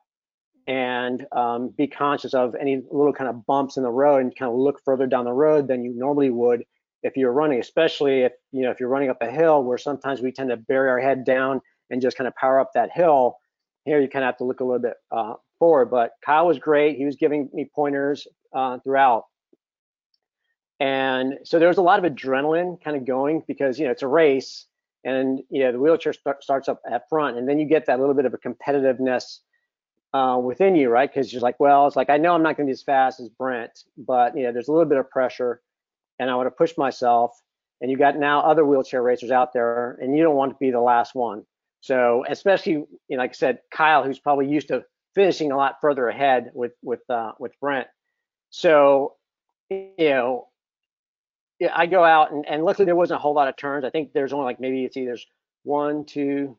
and um, be conscious of any little kind of bumps in the road and kind of look further down the road than you normally would if you're running, especially if you know if you're running up a hill where sometimes we tend to bury our head down and just kind of power up that hill. Here you kind of have to look a little bit uh, forward. But Kyle was great. He was giving me pointers uh, throughout. And so there was a lot of adrenaline kind of going because you know it's a race, and you know the wheelchair start, starts up at front, and then you get that little bit of a competitiveness uh, within you, right? Because you're like, well, it's like I know I'm not going to be as fast as Brent, but you know there's a little bit of pressure and I want to push myself. And you got now other wheelchair racers out there, and you don't want to be the last one. So especially, you know, like I said, Kyle, who's probably used to finishing a lot further ahead with with uh, with Brent. So, you know, I go out and, and luckily there wasn't a whole lot of turns. I think there's only like maybe it's either one, two,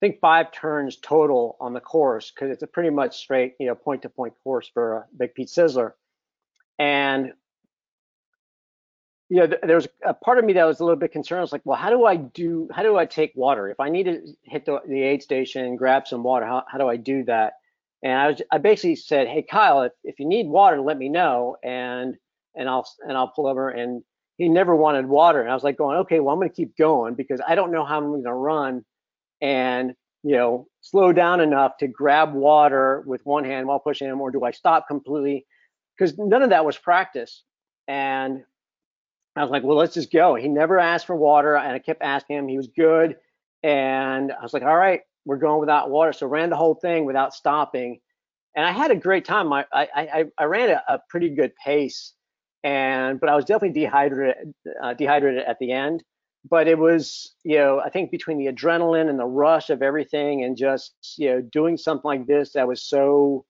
I think five turns total on the course because it's a pretty much straight, you know, point to point course for a Big Peach Sizzler. And you know, there was a part of me that was a little bit concerned. I was like, well, how do I do, how do I take water? If I need to hit the, the aid station grab some water, how, how do I do that? And I was, I basically said, hey, Kyle, if, if you need water, let me know. And, and I'll, and I'll pull over and he never wanted water. And I was like going, okay, well, I'm going to keep going because I don't know how I'm going to run and, you know, slow down enough to grab water with one hand while pushing him, or do I stop completely? Because none of that was practice. And I was like, well, let's just go. He never asked for water, and I kept asking him. He was good, and I was like, all right, we're going without water. So ran the whole thing without stopping, and I had a great time. I I I, ran a, a pretty good pace, and but I was definitely dehydrated uh, dehydrated at the end. But it was, you know, I think between the adrenaline and the rush of everything, and just you know doing something like this that was so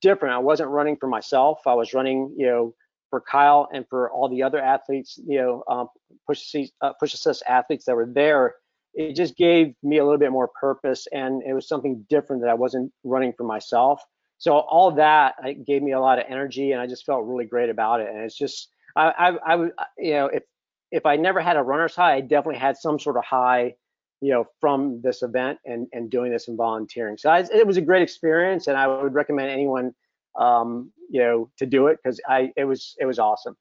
different. I wasn't running for myself. I was running, you know for Kyle and for all the other athletes, you know, um, push uh, push assist athletes that were there, it just gave me a little bit more purpose, and it was something different that I wasn't running for myself. So all that gave me a lot of energy, and I just felt really great about it. And it's just I, I, I would, you know, if if I never had a runner's high, I definitely had some sort of high, you know, from this event and and doing this and volunteering. So I, it was a great experience, and I would recommend anyone, um, you know, to do it because I it was it was awesome.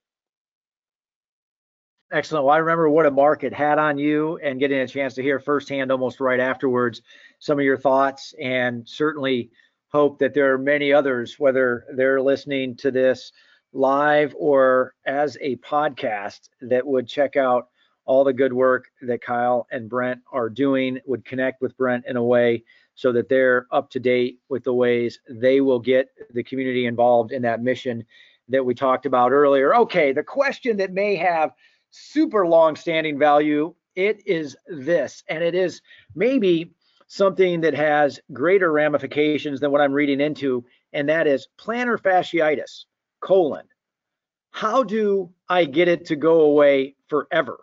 Excellent. Well, I remember what a mark it had on you and getting a chance to hear firsthand almost right afterwards some of your thoughts and certainly hope that there are many others, whether they're listening to this live or as a podcast, that would check out all the good work that Kyle and Brent are doing, would connect with Brent in a way so that they're up to date with the ways they will get the community involved in that mission that we talked about earlier. Okay, the question that may have super long standing value, it is this, and it is maybe something that has greater ramifications than what I'm reading into, and that is plantar fasciitis, colon. How do I get it to go away forever?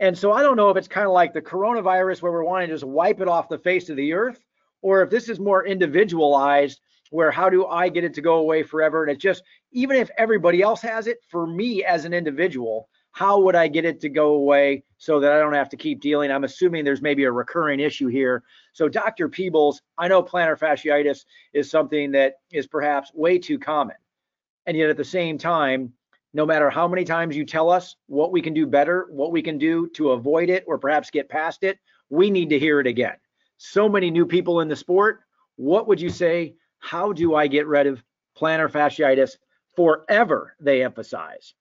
And so I don't know if it's kind of like the coronavirus where we're wanting to just wipe it off the face of the earth, or if this is more individualized where how do I get it to go away forever? And it's just, even if everybody else has it, for me as an individual, how would I get it to go away so that I don't have to keep dealing? I'm assuming there's maybe a recurring issue here. So, Dr. Peebles, I know plantar fasciitis is something that is perhaps way too common. And yet, at the same time, no matter how many times you tell us what we can do better, what we can do to avoid it or perhaps get past it, we need to hear it again. So many new people in the sport. What would you say? How do I get rid of plantar fasciitis forever? They emphasize.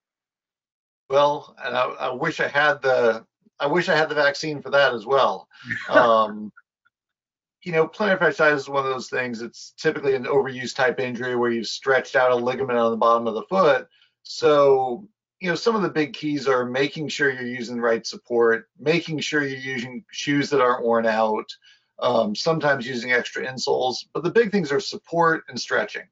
Well, and I, I, wish I had the I wish I had the vaccine for that as well. Um, you know, plantar fasciitis is one of those things. It's typically an overuse type injury where you've stretched out a ligament on the bottom of the foot. So, you know, some of the big keys are making sure you're using the right support, making sure you're using shoes that aren't worn out, um, sometimes using extra insoles. But the big things are support and stretching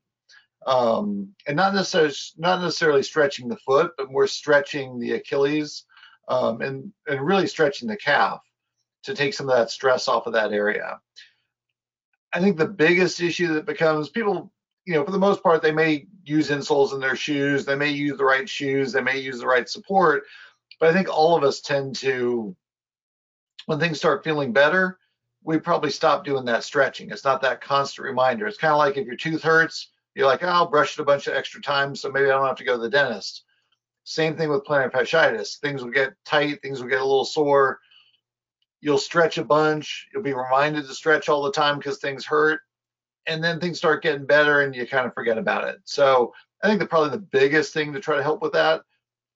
um, and not necessarily not necessarily stretching the foot, but more stretching the Achilles um, and and really stretching the calf to take some of that stress off of that area. I think the biggest issue that becomes people, you know, for the most part, they may use insoles in their shoes, they may use the right shoes, they may use the right support, but I think all of us tend to, when things start feeling better, we probably stop doing that stretching. It's not that constant reminder. It's kind of like if your tooth hurts, you're like, oh, I'll brush it a bunch of extra times, so maybe I don't have to go to the dentist. Same thing with plantar fasciitis. Things will get tight, things will get a little sore. You'll stretch a bunch. You'll be reminded to stretch all the time because things hurt. And then things start getting better and you kind of forget about it. So I think that probably the biggest thing to try to help with that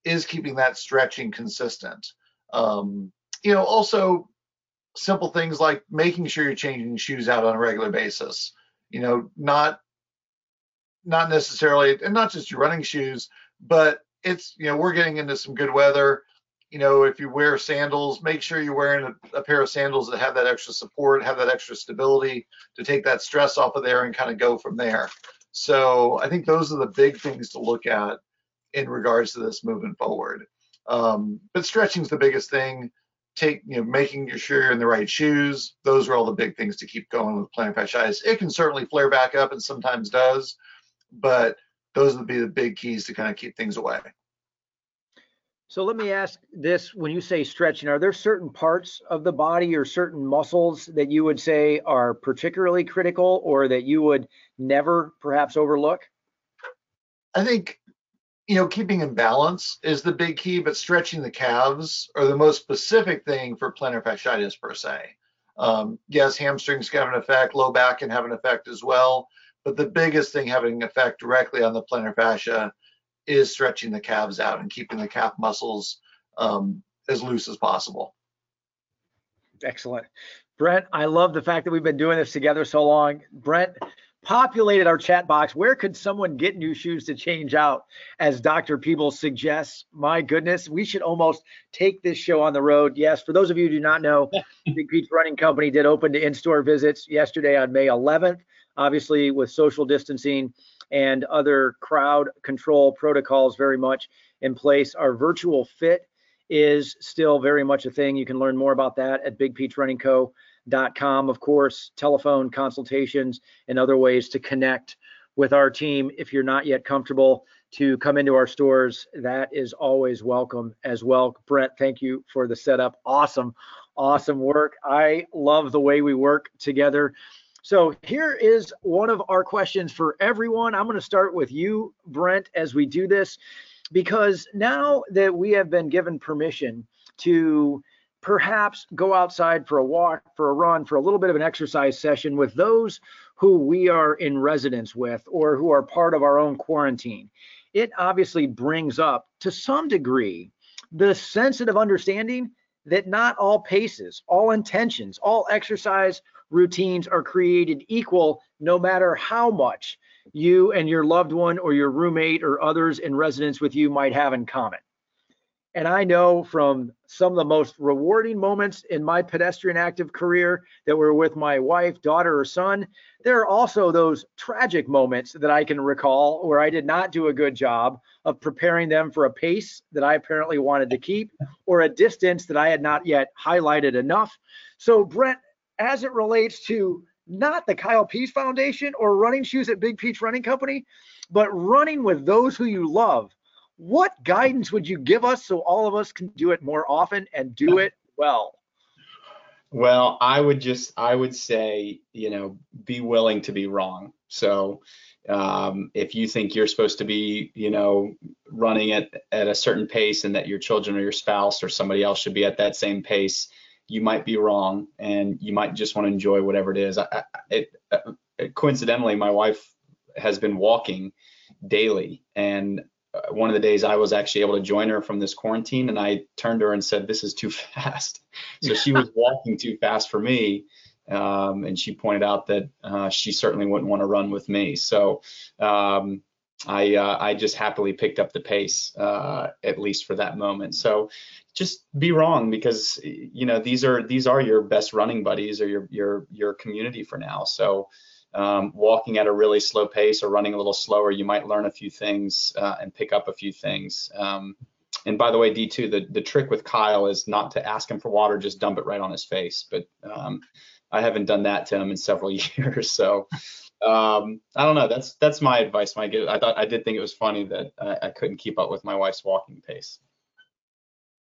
is keeping that stretching consistent. Um, you know, also simple things like making sure you're changing shoes out on a regular basis. You know, not not necessarily, and not just your running shoes, but it's, you know, we're getting into some good weather. You know, if you wear sandals, make sure you're wearing a, a pair of sandals that have that extra support, have that extra stability to take that stress off of there and kind of go from there. So I think those are the big things to look at in regards to this moving forward. Um, but stretching is the biggest thing. Take, you know, making sure you're in the right shoes. Those are all the big things to keep going with plantar fasciitis. It can certainly flare back up and sometimes does, but those would be the big keys to kind of keep things away. So let me ask this: When you say stretching, are there certain parts of the body or certain muscles that you would say are particularly critical, or that you would never perhaps overlook? I think you know keeping in balance is the big key, but stretching the calves are the most specific thing for plantar fasciitis per se. Um, yes, hamstrings can have an effect, low back can have an effect as well, but the biggest thing having an effect directly on the plantar fascia is stretching the calves out and keeping the calf muscles um, as loose as possible. Excellent. Brent, I love the fact that we've been doing this together so long. Brent populated our chat box. Where could someone get new shoes to change out? As Dr. Peebles suggests, my goodness, we should almost take this show on the road. Yes, for those of you who do not know, Big Peach Running Company did open to in-store visits yesterday on May 11th obviously with social distancing and other crowd control protocols very much in place. Our virtual fit is still very much a thing. You can learn more about that at bigpeachrunningco.com. Of course, telephone consultations and other ways to connect with our team if you're not yet comfortable to come into our stores, that is always welcome as well. Brent, thank you for the setup. Awesome, awesome work. I love the way we work together. So here is one of our questions for everyone. I'm going to start with you, Brent, as we do this, because now that we have been given permission to perhaps go outside for a walk, for a run, for a little bit of an exercise session with those who we are in residence with or who are part of our own quarantine, it obviously brings up to some degree the sensitive understanding that not all paces, all intentions, all exercise routines are created equal no matter how much you and your loved one or your roommate or others in residence with you might have in common. And I know from some of the most rewarding moments in my pedestrian active career that were with my wife, daughter, or son, there are also those tragic moments that I can recall where I did not do a good job of preparing them for a pace that I apparently wanted to keep or a distance that I had not yet highlighted enough. So, Brent, as it relates to not the Kyle Pease Foundation or running shoes at Big Peach Running Company, but running with those who you love. What guidance would you give us so all of us can do it more often and do it well? Well, I would just, I would say, you know, be willing to be wrong. So, um, if you think you're supposed to be, you know, running at at a certain pace and that your children or your spouse or somebody else should be at that same pace, you might be wrong and you might just want to enjoy whatever it is. I, I, it, uh, coincidentally, my wife has been walking daily and uh, one of the days I was actually able to join her from this quarantine and I turned to her and said, this is too fast. So she was walking too fast for me. Um, and she pointed out that uh, she certainly wouldn't want to run with me. So um, I uh, I just happily picked up the pace uh, at least for that moment. So just be wrong because you know these are these are your best running buddies or your your your community for now. So um, walking at a really slow pace or running a little slower, you might learn a few things uh, and pick up a few things. Um, and by the way, D2, the, the trick with Kyle is not to ask him for water, just dump it right on his face. But um, I haven't done that to him in several years. So um, I don't know. That's that's my advice, Mike. I thought I did think it was funny that I, I couldn't keep up with my wife's walking pace.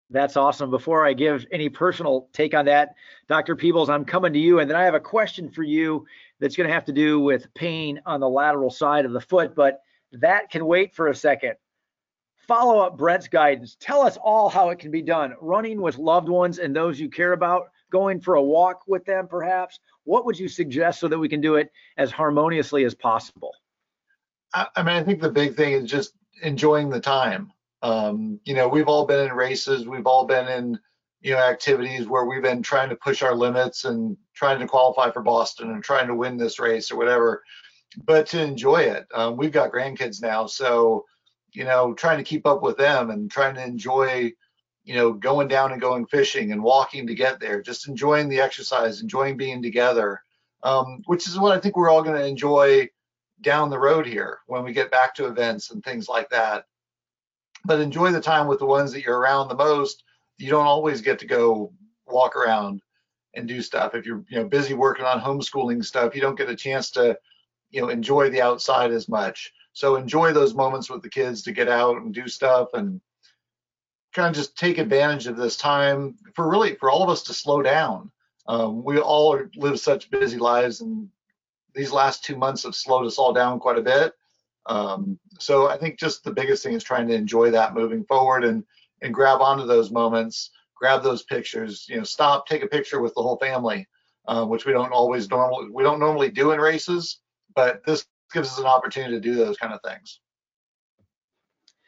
That's awesome. Before I give any personal take on that, Dr. Peebles, I'm coming to you, and then I have a question for you that's going to have to do with pain on the lateral side of the foot, but that can wait for a second. Follow up Brent's guidance. Tell us all how it can be done. Running with loved ones and those you care about, going for a walk with them, perhaps. What would you suggest so that we can do it as harmoniously as possible? I, I mean, I think the big thing is just enjoying the time. Um, you know, we've all been in races, we've all been in, you know, activities where we've been trying to push our limits and trying to qualify for Boston and trying to win this race or whatever. But to enjoy it, um, we've got grandkids now, so you know, trying to keep up with them and trying to enjoy, you know, going down and going fishing and walking to get there, just enjoying the exercise, enjoying being together, um, which is what I think we're all going to enjoy down the road here when we get back to events and things like that but enjoy the time with the ones that you're around the most. You don't always get to go walk around and do stuff. If you're you know busy working on homeschooling stuff, you don't get a chance to you know enjoy the outside as much. So enjoy those moments with the kids to get out and do stuff and kind of just take advantage of this time for really for all of us to slow down. Um, we all live such busy lives and these last two months have slowed us all down quite a bit. Um, so I think just the biggest thing is trying to enjoy that moving forward and and grab onto those moments, grab those pictures. You know, stop, take a picture with the whole family, uh, which we don't always normally we don't normally do in races, but this gives us an opportunity to do those kind of things.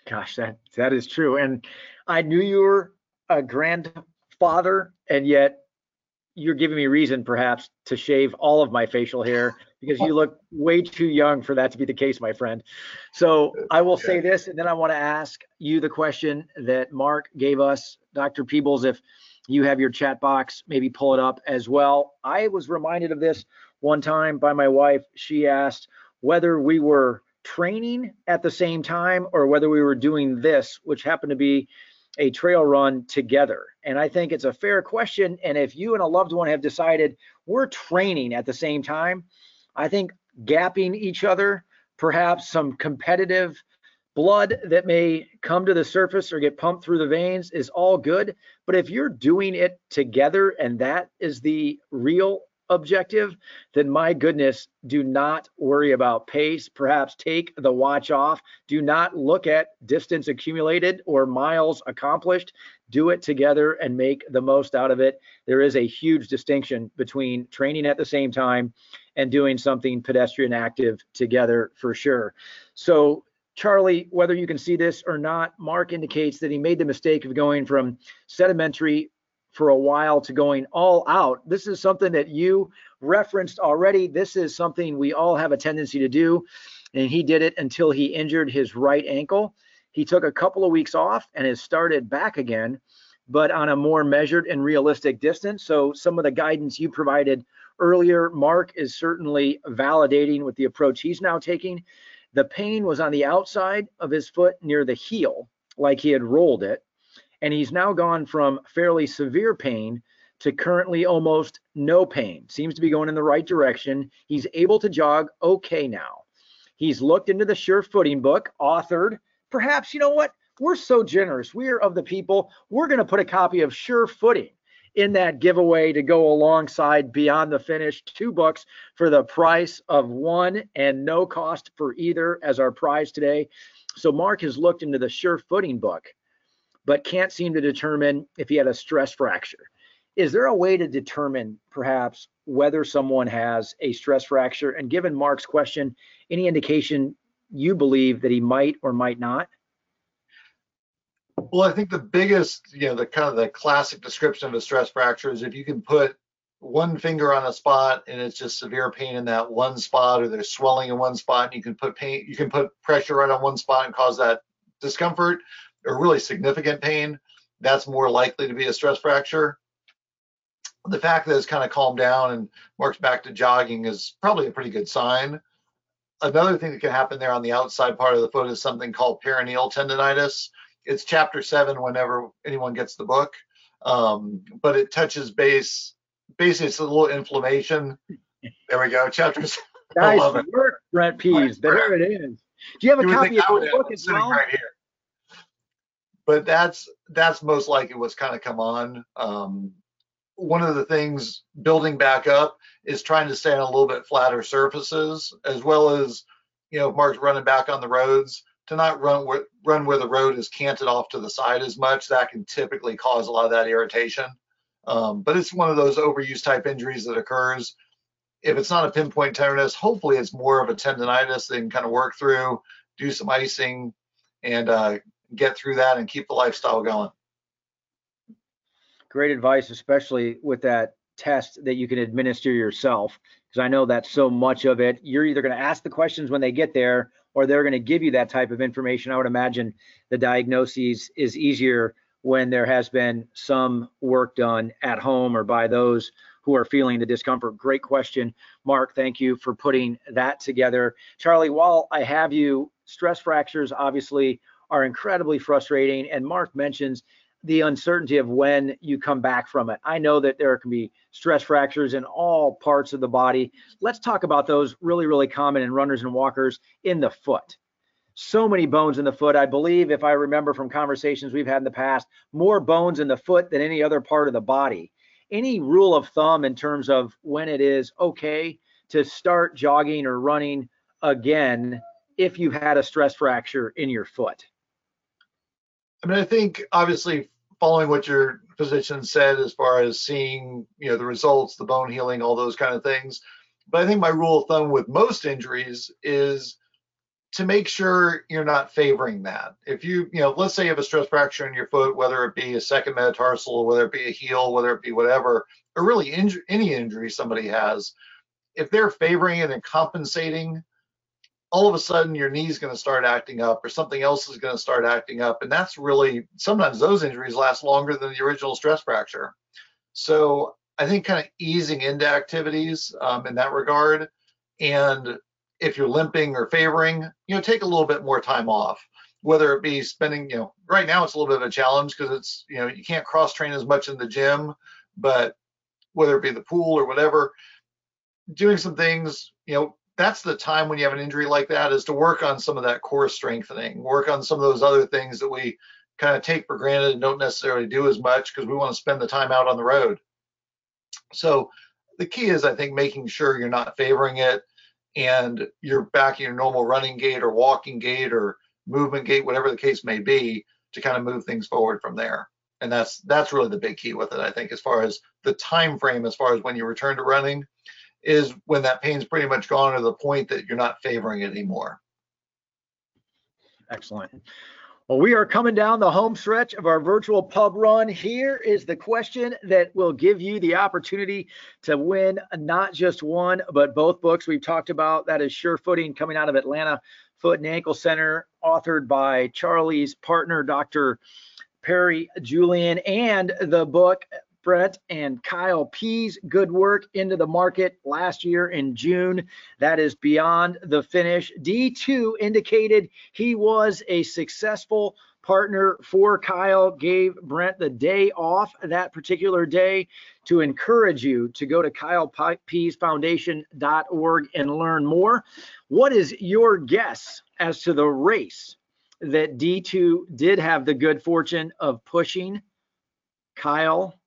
Gosh, that that is true. And I knew you were a grandfather, and yet you're giving me reason perhaps to shave all of my facial hair because you look way too young for that to be the case, my friend. So I will say this, and then I want to ask you the question that Mark gave us, Dr. Peebles, if you have your chat box, maybe pull it up as well. I was reminded of this one time by my wife. She asked whether we were training at the same time or whether we were doing this, which happened to be a trail run together? And I think it's a fair question. And if you and a loved one have decided we're training at the same time, I think gapping each other, perhaps some competitive blood that may come to the surface or get pumped through the veins is all good. But if you're doing it together and that is the real objective, then my goodness, do not worry about pace. Perhaps take the watch off. Do not look at distance accumulated or miles accomplished. Do it together and make the most out of it. There is a huge distinction between training at the same time and doing something pedestrian active together for sure. So Charlie, whether you can see this or not, Mark indicates that he made the mistake of going from sedimentary for a while to going all out. This is something that you referenced already. This is something we all have a tendency to do. And he did it until he injured his right ankle. He took a couple of weeks off and has started back again, but on a more measured and realistic distance. So some of the guidance you provided earlier, Mark is certainly validating with the approach he's now taking. The pain was on the outside of his foot near the heel, like he had rolled it and he's now gone from fairly severe pain to currently almost no pain. Seems to be going in the right direction. He's able to jog okay now. He's looked into the Sure Footing book, authored. Perhaps, you know what? We're so generous. We are of the people. We're going to put a copy of Sure Footing in that giveaway to go alongside Beyond the Finish, two books for the price of one and no cost for either as our prize today. So Mark has looked into the Sure Footing book but can't seem to determine if he had a stress fracture. Is there a way to determine perhaps whether someone has a stress fracture? And given Mark's question, any indication you believe that he might or might not? Well, I think the biggest, you know, the kind of the classic description of a stress fracture is if you can put one finger on a spot and it's just severe pain in that one spot, or there's swelling in one spot, and you can put pain, you can put pressure right on one spot and cause that discomfort or really significant pain, that's more likely to be a stress fracture. The fact that it's kind of calmed down and Mark's back to jogging is probably a pretty good sign. Another thing that can happen there on the outside part of the foot is something called peroneal tendonitis. It's chapter seven whenever anyone gets the book, um, but it touches base. Basically, it's a little inflammation. There we go. Chapter. Nice work, Brent Pease. There it is. Do you have a you copy of the book as well? Right here but that's that's most likely what's kind of come on. Um, one of the things building back up is trying to stay on a little bit flatter surfaces, as well as you know, if Mark's running back on the roads, to not run where run where the road is canted off to the side as much. That can typically cause a lot of that irritation. Um, but it's one of those overuse type injuries that occurs. If it's not a pinpoint tenderness, hopefully it's more of a tendonitis they can kind of work through, do some icing, and uh, get through that and keep the lifestyle going. Great advice, especially with that test that you can administer yourself, because I know that so much of it, you're either going to ask the questions when they get there or they're going to give you that type of information. I would imagine the diagnosis is easier when there has been some work done at home or by those who are feeling the discomfort. Great question, Mark. Thank you for putting that together. Charlie, while I have you, stress fractures obviously are incredibly frustrating. And Mark mentions the uncertainty of when you come back from it. I know that there can be stress fractures in all parts of the body. Let's talk about those really, really common in runners and walkers in the foot. So many bones in the foot. I believe, if I remember from conversations we've had in the past, more bones in the foot than any other part of the body. Any rule of thumb in terms of when it is okay to start jogging or running again if you had a stress fracture in your foot? I mean, I think obviously following what your physician said as far as seeing, you know, the results, the bone healing, all those kind of things. But I think my rule of thumb with most injuries is to make sure you're not favoring that. If you, you know, let's say you have a stress fracture in your foot, whether it be a second metatarsal, whether it be a heel, whether it be whatever, or really inju- any injury somebody has, if they're favoring it and compensating all of a sudden your knee's going to start acting up or something else is going to start acting up. And that's really sometimes those injuries last longer than the original stress fracture. So I think kind of easing into activities um, in that regard. And if you're limping or favoring, you know, take a little bit more time off, whether it be spending, you know, right now it's a little bit of a challenge because it's, you know, you can't cross train as much in the gym, but whether it be the pool or whatever, doing some things, you know, that's the time when you have an injury like that is to work on some of that core strengthening, work on some of those other things that we kind of take for granted and don't necessarily do as much because we want to spend the time out on the road. So the key is, I think, making sure you're not favoring it and you're back in your normal running gait or walking gait or movement gait, whatever the case may be, to kind of move things forward from there. And that's that's really the big key with it, I think, as far as the time frame, as far as when you return to running, is when that pain's pretty much gone to the point that you're not favoring it anymore. Excellent. Well, we are coming down the home stretch of our virtual pub run. Here is the question that will give you the opportunity to win not just one, but both books we've talked about. That is Sure Footing coming out of Atlanta Foot and Ankle Center, authored by Charlie's partner, Dr. Perry Julien, and the book Brent and Kyle Pease good work into the market last year in June. That is beyond the finish. D2 indicated he was a successful partner for Kyle, gave Brent the day off that particular day to encourage you to go to kylepeasefoundation.org and learn more. What is your guess as to the race that D2 did have the good fortune of pushing Kyle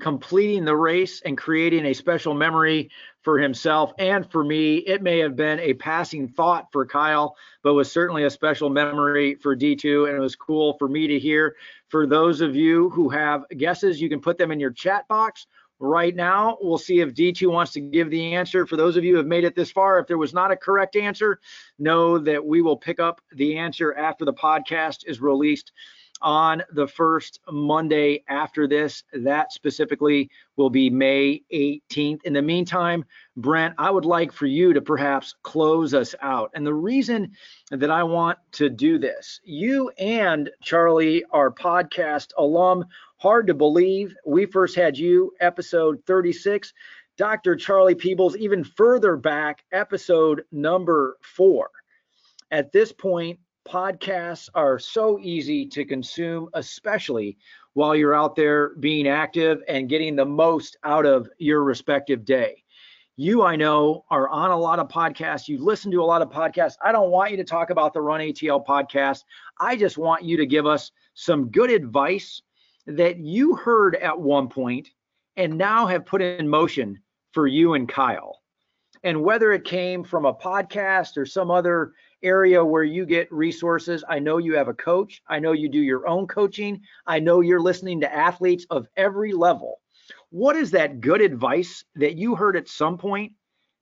completing the race and creating a special memory for himself and for me. It may have been a passing thought for Kyle, but was certainly a special memory for D2. And it was cool for me to hear. For those of you who have guesses, you can put them in your chat box right now. We'll see if D2 wants to give the answer. For those of you who have made it this far, if there was not a correct answer, know that we will pick up the answer after the podcast is released on the first Monday after this. That specifically will be May 18th. In the meantime, Brent, I would like for you to perhaps close us out. And the reason that I want to do this, you and Charlie are podcast alum. Hard to believe. We first had you episode 36. Dr. Charlie Peebles, even further back, episode number four. At this point, podcasts are so easy to consume, especially while you're out there being active and getting the most out of your respective day. You, I know, are on a lot of podcasts. You listen to a lot of podcasts. I don't want you to talk about the Run ATL podcast. I just want you to give us some good advice that you heard at one point and now have put in motion for you and Kyle. And whether it came from a podcast or some other area where you get resources. I know you have a coach. I know you do your own coaching. I know you're listening to athletes of every level. What is that good advice that you heard at some point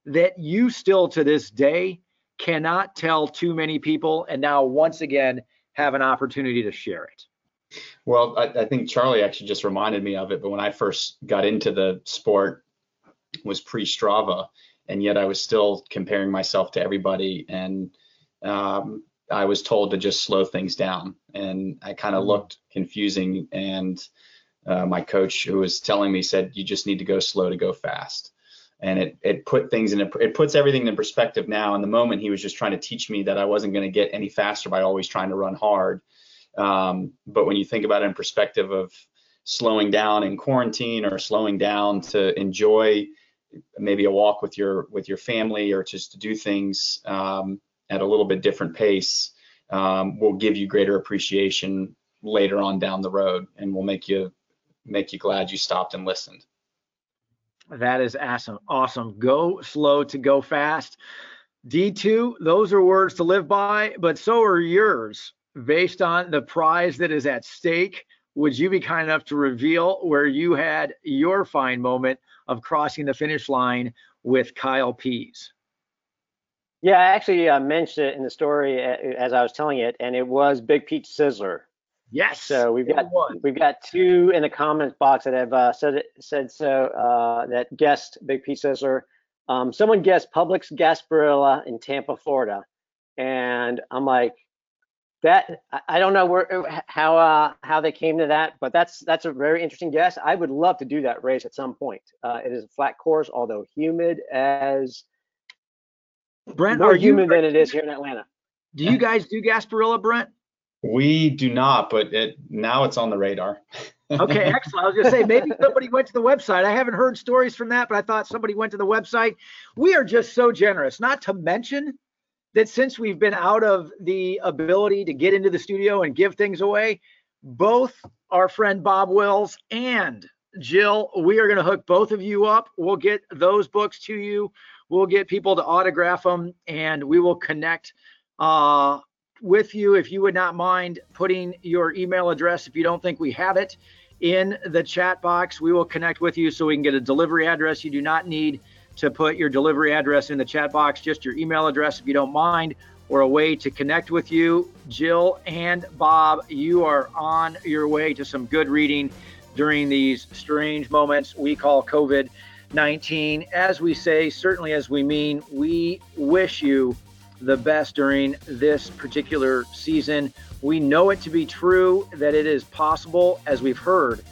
that you still to this day cannot tell too many people and now once again have an opportunity to share it? Well, I, I think Charlie actually just reminded me of it, but when I first got into the sport was pre Strava and yet I was still comparing myself to everybody and um, I was told to just slow things down, and I kind of mm-hmm. looked confusing. And uh, my coach, who was telling me, said, "You just need to go slow to go fast." And it it put things in a, it puts everything in perspective now. In the moment, he was just trying to teach me that I wasn't going to get any faster by always trying to run hard. Um, but when you think about it in perspective of slowing down in quarantine or slowing down to enjoy maybe a walk with your with your family or just to do things um, at a little bit different pace um, will give you greater appreciation later on down the road and will make you make you glad you stopped and listened. That is awesome. Awesome. Go slow to go fast. D2, those are words to live by, but so are yours based on the prize that is at stake. Would you be kind enough to reveal where you had your fine moment of crossing the finish line with Kyle Pease? Yeah, I actually uh, mentioned it in the story uh, as I was telling it, and it was Big Peach Sizzler. Yes. So we've got we've got two in the comments box that have uh, said said so uh, that guessed Big Peach Sizzler. Um, someone guessed Publix Gasparilla in Tampa, Florida, and I'm like, that I don't know where how uh, how they came to that, but that's that's a very interesting guess. I would love to do that race at some point. Uh, it is a flat course, although humid as Brent, more humid than it is here in Atlanta. Do you guys do Gasparilla, Brent? We do not, but it now it's on the radar. okay, excellent. I was going to say maybe somebody went to the website. I haven't heard stories from that, but I thought somebody went to the website. We are just so generous. Not to mention that since we've been out of the ability to get into the studio and give things away, both our friend Bob Wills and Jill, we are going to hook both of you up. We'll get those books to you. We'll get people to autograph them, and we will connect uh, with you. If you would not mind putting your email address, if you don't think we have it in the chat box, we will connect with you so we can get a delivery address. You do not need to put your delivery address in the chat box, just your email address if you don't mind, or a way to connect with you. Jill and Bob, you are on your way to some good reading during these strange moments we call COVID 19. As we say, certainly as we mean, we wish you the best during this particular season. We know it to be true that it is possible, as we've heard,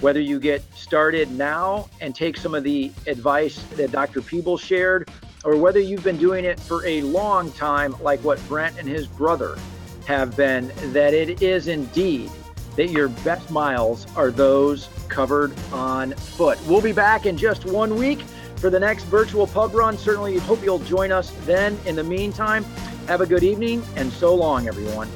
whether you get started now and take some of the advice that Dr. Peebles shared, or whether you've been doing it for a long time, like what Brent and his brother have been, that it is indeed that your best miles are those covered on foot. We'll be back in just one week for the next virtual pub run. Certainly, hope you'll join us then. In the meantime, have a good evening and so long, everyone.